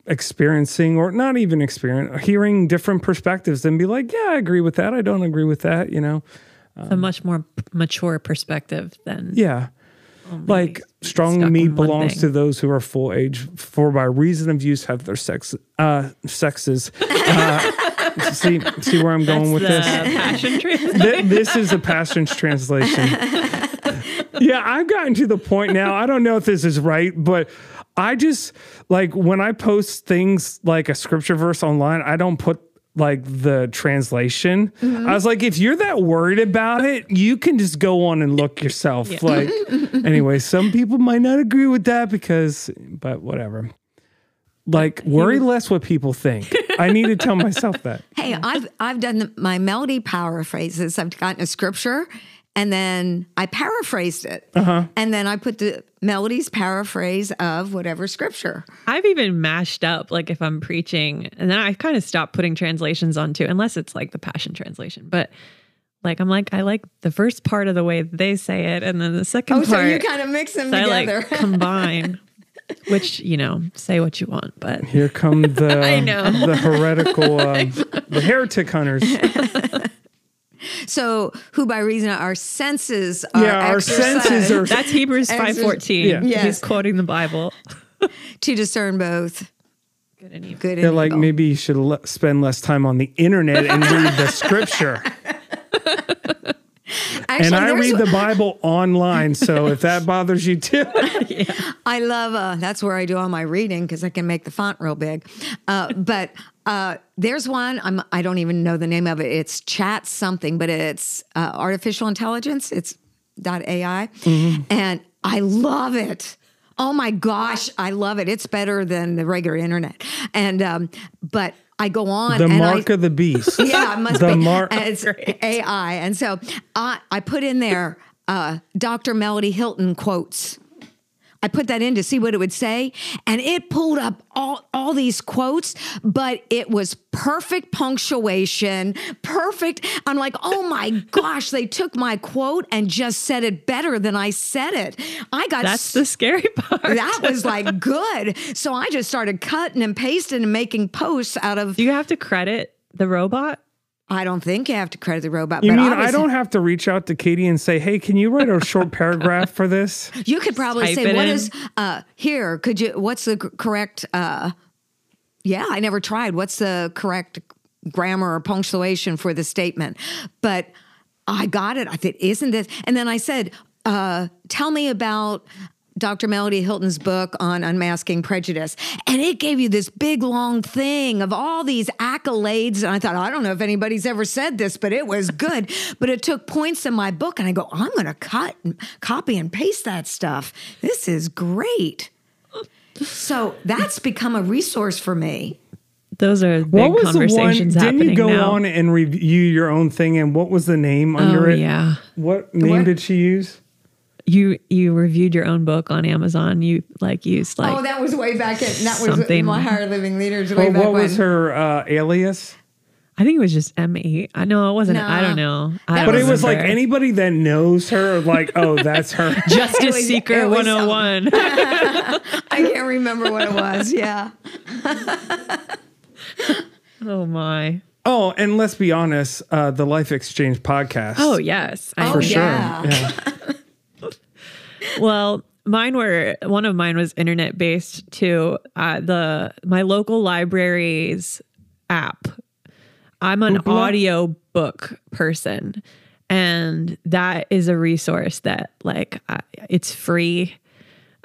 experiencing or not even experience hearing different perspectives and be like yeah i agree with that. I don't agree with that you know? It's a much more p- mature perspective than yeah. like strong meat belongs to those who are full age for by reason of use have their sex uh sexes uh, see see where i'm going with this passion translation. This is a passion's translation. yeah, I've gotten to the point now. I don't know if this is right, but I just like when I post things like a scripture verse online, I don't put like the translation. Mm-hmm. I was like, if you're that worried about it, you can just go on and look yourself. Like, anyway, some people might not agree with that because, but whatever. Like, worry less what people think. I need to tell myself that. Hey, I've I've done the, my Melodye paraphrases. I've gotten a scripture, and then I paraphrased it, Uh-huh. and then I put the Melodye's paraphrase of whatever scripture. I've even mashed up, like if I'm preaching, and then I kind of stopped putting translations onto, unless it's like the Passion Translation. But like, I'm like, I like the first part of the way they say it, and then the second Oh, part. so you kind of mix them I together. like combine, which you know, say what you want, but Here come the I know. the heretical um, the heretic hunters. so, who by reason our senses are Yeah, our exercised senses are that's Hebrews five fourteen. Yeah. Yes. He's quoting the Bible. to discern both Good and evil. good and They're like evil. maybe you should le- spend less time on the internet and read the scripture. Actually, And I read the Bible online, so if that bothers you too, I love uh, that's where I do all my reading because I can make the font real big. Uh, but uh, there's one I'm I don't even know the name of it. It's chat something, but it's uh, artificial intelligence. It's dot AI, and I love it. Oh my gosh, I love it. It's better than the regular internet. And um, but I go on the mark I, of the beast. yeah, it must The be. mark- it's AI. And so I, I put in there uh, Dr. Melodye Hilton quotes. I put that in to see what it would say, and it pulled up all, all these quotes, but it was perfect punctuation, perfect. I'm like, oh my gosh, they took my quote and just said it better than I said it. I got That's the scary part. that was like good. So I just started cutting and pasting and making posts out of Do you have to credit the robot? I don't think you have to credit the robot. You but mean I don't have to reach out to Katie and say, "Hey, can you write a short paragraph for this?" You could probably type say, it "What in. is uh, here? Could you? What's the correct? Uh, yeah, I never tried. What's the correct grammar or punctuation for the statement?" But I got it. I said, "Isn't this?" And then I said, uh, "Tell me about." Dr. Melodye Hilton's book on unmasking prejudice. And it gave you this big long thing of all these accolades. And I thought, I don't know if anybody's ever said this, but it was good. but it took points in my book. And I go, I'm going to cut and copy and paste that stuff. This is great. So that's become a resource for me. Those are big What was the one? conversations Didn't happening you go now. on and review your own thing? And what was the name under oh it? yeah, What name What? did she use? You you reviewed your own book on Amazon. You like used like oh, that was way back in, that was something- my higher living leaders way Or back what was her uh, alias? I think it was just M eight. I know it wasn't. I don't know. I That don't But it was like anybody that knows her, like, oh, that's her. Justice It was- Seeker 101. I can't remember what it was. Yeah. oh my. oh, and let's be honest, uh, the Life Exchange podcast. Oh yes. I Oh, for sure. yeah. Yeah. Well, mine were one of mine was internet based too. Uh, the my local library's app. I'm an Hoopla? audio book person, and that is a resource that like I, it's free.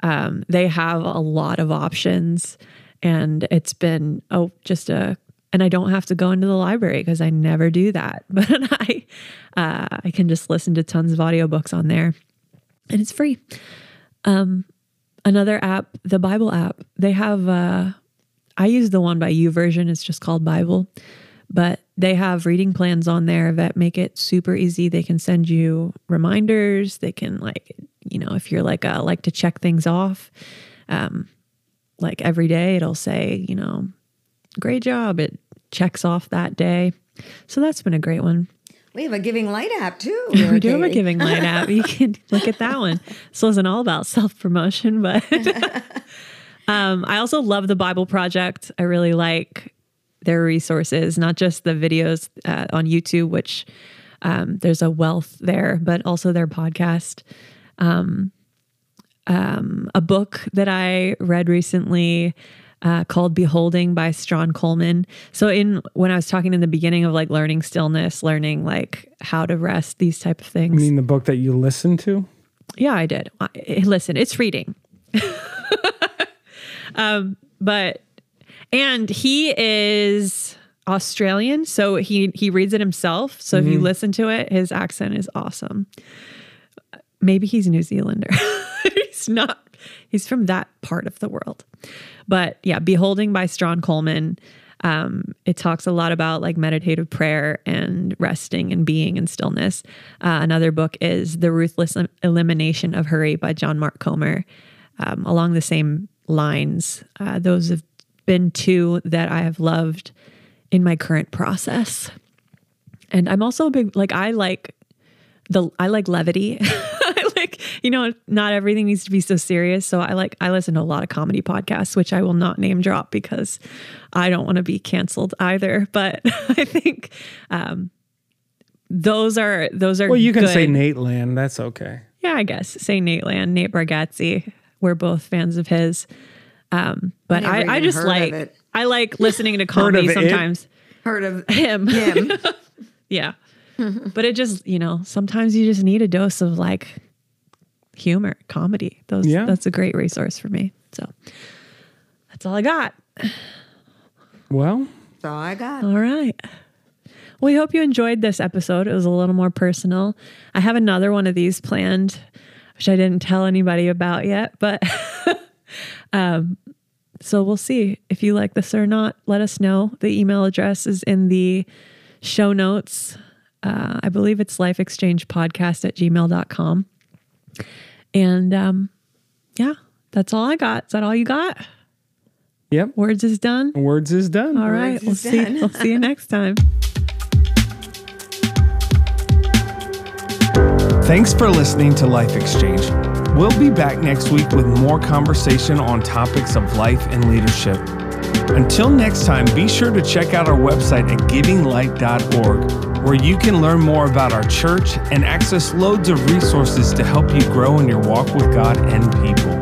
Um, they have a lot of options, and it's been oh just a and I don't have to go into the library because I never do that. But I uh, I can just listen to tons of audiobooks on there and it's free. Um, another app, the Bible app, they have. Uh, I use the one by YouVersion. It's just called Bible, but they have reading plans on there that make it super easy. They can send you reminders. They can like, you know, if you're like uh, like to check things off, um, like every day, it'll say, you know, great job. It checks off that day. So that's been a great one. We have a Giving Light app too. We do have a Giving Light app. You can look at that one. This wasn't all about self promotion, but um, I also love the Bible Project. I really like their resources, not just the videos uh, on YouTube, which um, there's a wealth there, but also their podcast. Um, um, a book that I read recently uh, called "Beholding" by Strahan Coleman. So, in when I was talking in the beginning of like learning stillness, learning like how to rest, these type of things. I mean, the book that you listened to? Yeah, I did. I, listen, it's reading. um, but and he is Australian, so he he reads it himself. So if you listen to it, his accent is awesome. Maybe he's New Zealander. he's not. He's from that part of the world. But yeah, Beholding by Strahan Coleman. Um, it talks a lot about like meditative prayer and resting and being in stillness. Uh, another book is The Ruthless Elimination of Hurry by John Mark Comer. Um, along the same lines, uh, those have been two that I have loved in my current process. And I'm also a big like I like the I like levity. I like you know not everything needs to be so serious. So I like I listen to a lot of comedy podcasts, which I will not name drop because I don't want to be canceled either. But I think um, those are those are Well, you can good. say Nateland. That's okay. Yeah, I guess say Nateland, Nate Bargatze. We're both fans of his. Um, but Never I, I just like. I like listening to comedy of it? sometimes. Heard of Him. him? Yeah. but it just, you know, sometimes you just need a dose of like humor, comedy. Those Yeah. that's a great resource for me. So that's all I got. Well, That's all I got. All right. We hope you enjoyed this episode. It was a little more personal. I have another one of these planned, which I didn't tell anybody about yet, but um so we'll see if you like this or not. Let us know. The email address is in the show notes. Uh, I believe it's lifeexchangepodcast at gmail.com. And um, yeah, that's all I got. Is that all you got? yep. Words is done. Words is done. All right. We'll see. done. We'll see you next time. Thanks for listening to Life Exchange. We'll be back next week with more conversation on topics of life and leadership. Until next time, be sure to check out our website at givinglight.org, where you can learn more about our church and access loads of resources to help you grow in your walk with God and people.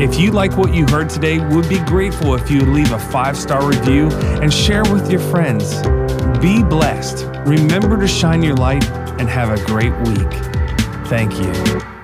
If you like what you heard today, we'd be grateful if you leave a five star review and share with your friends. Be blessed. Remember to shine your light and have a great week. Thank you.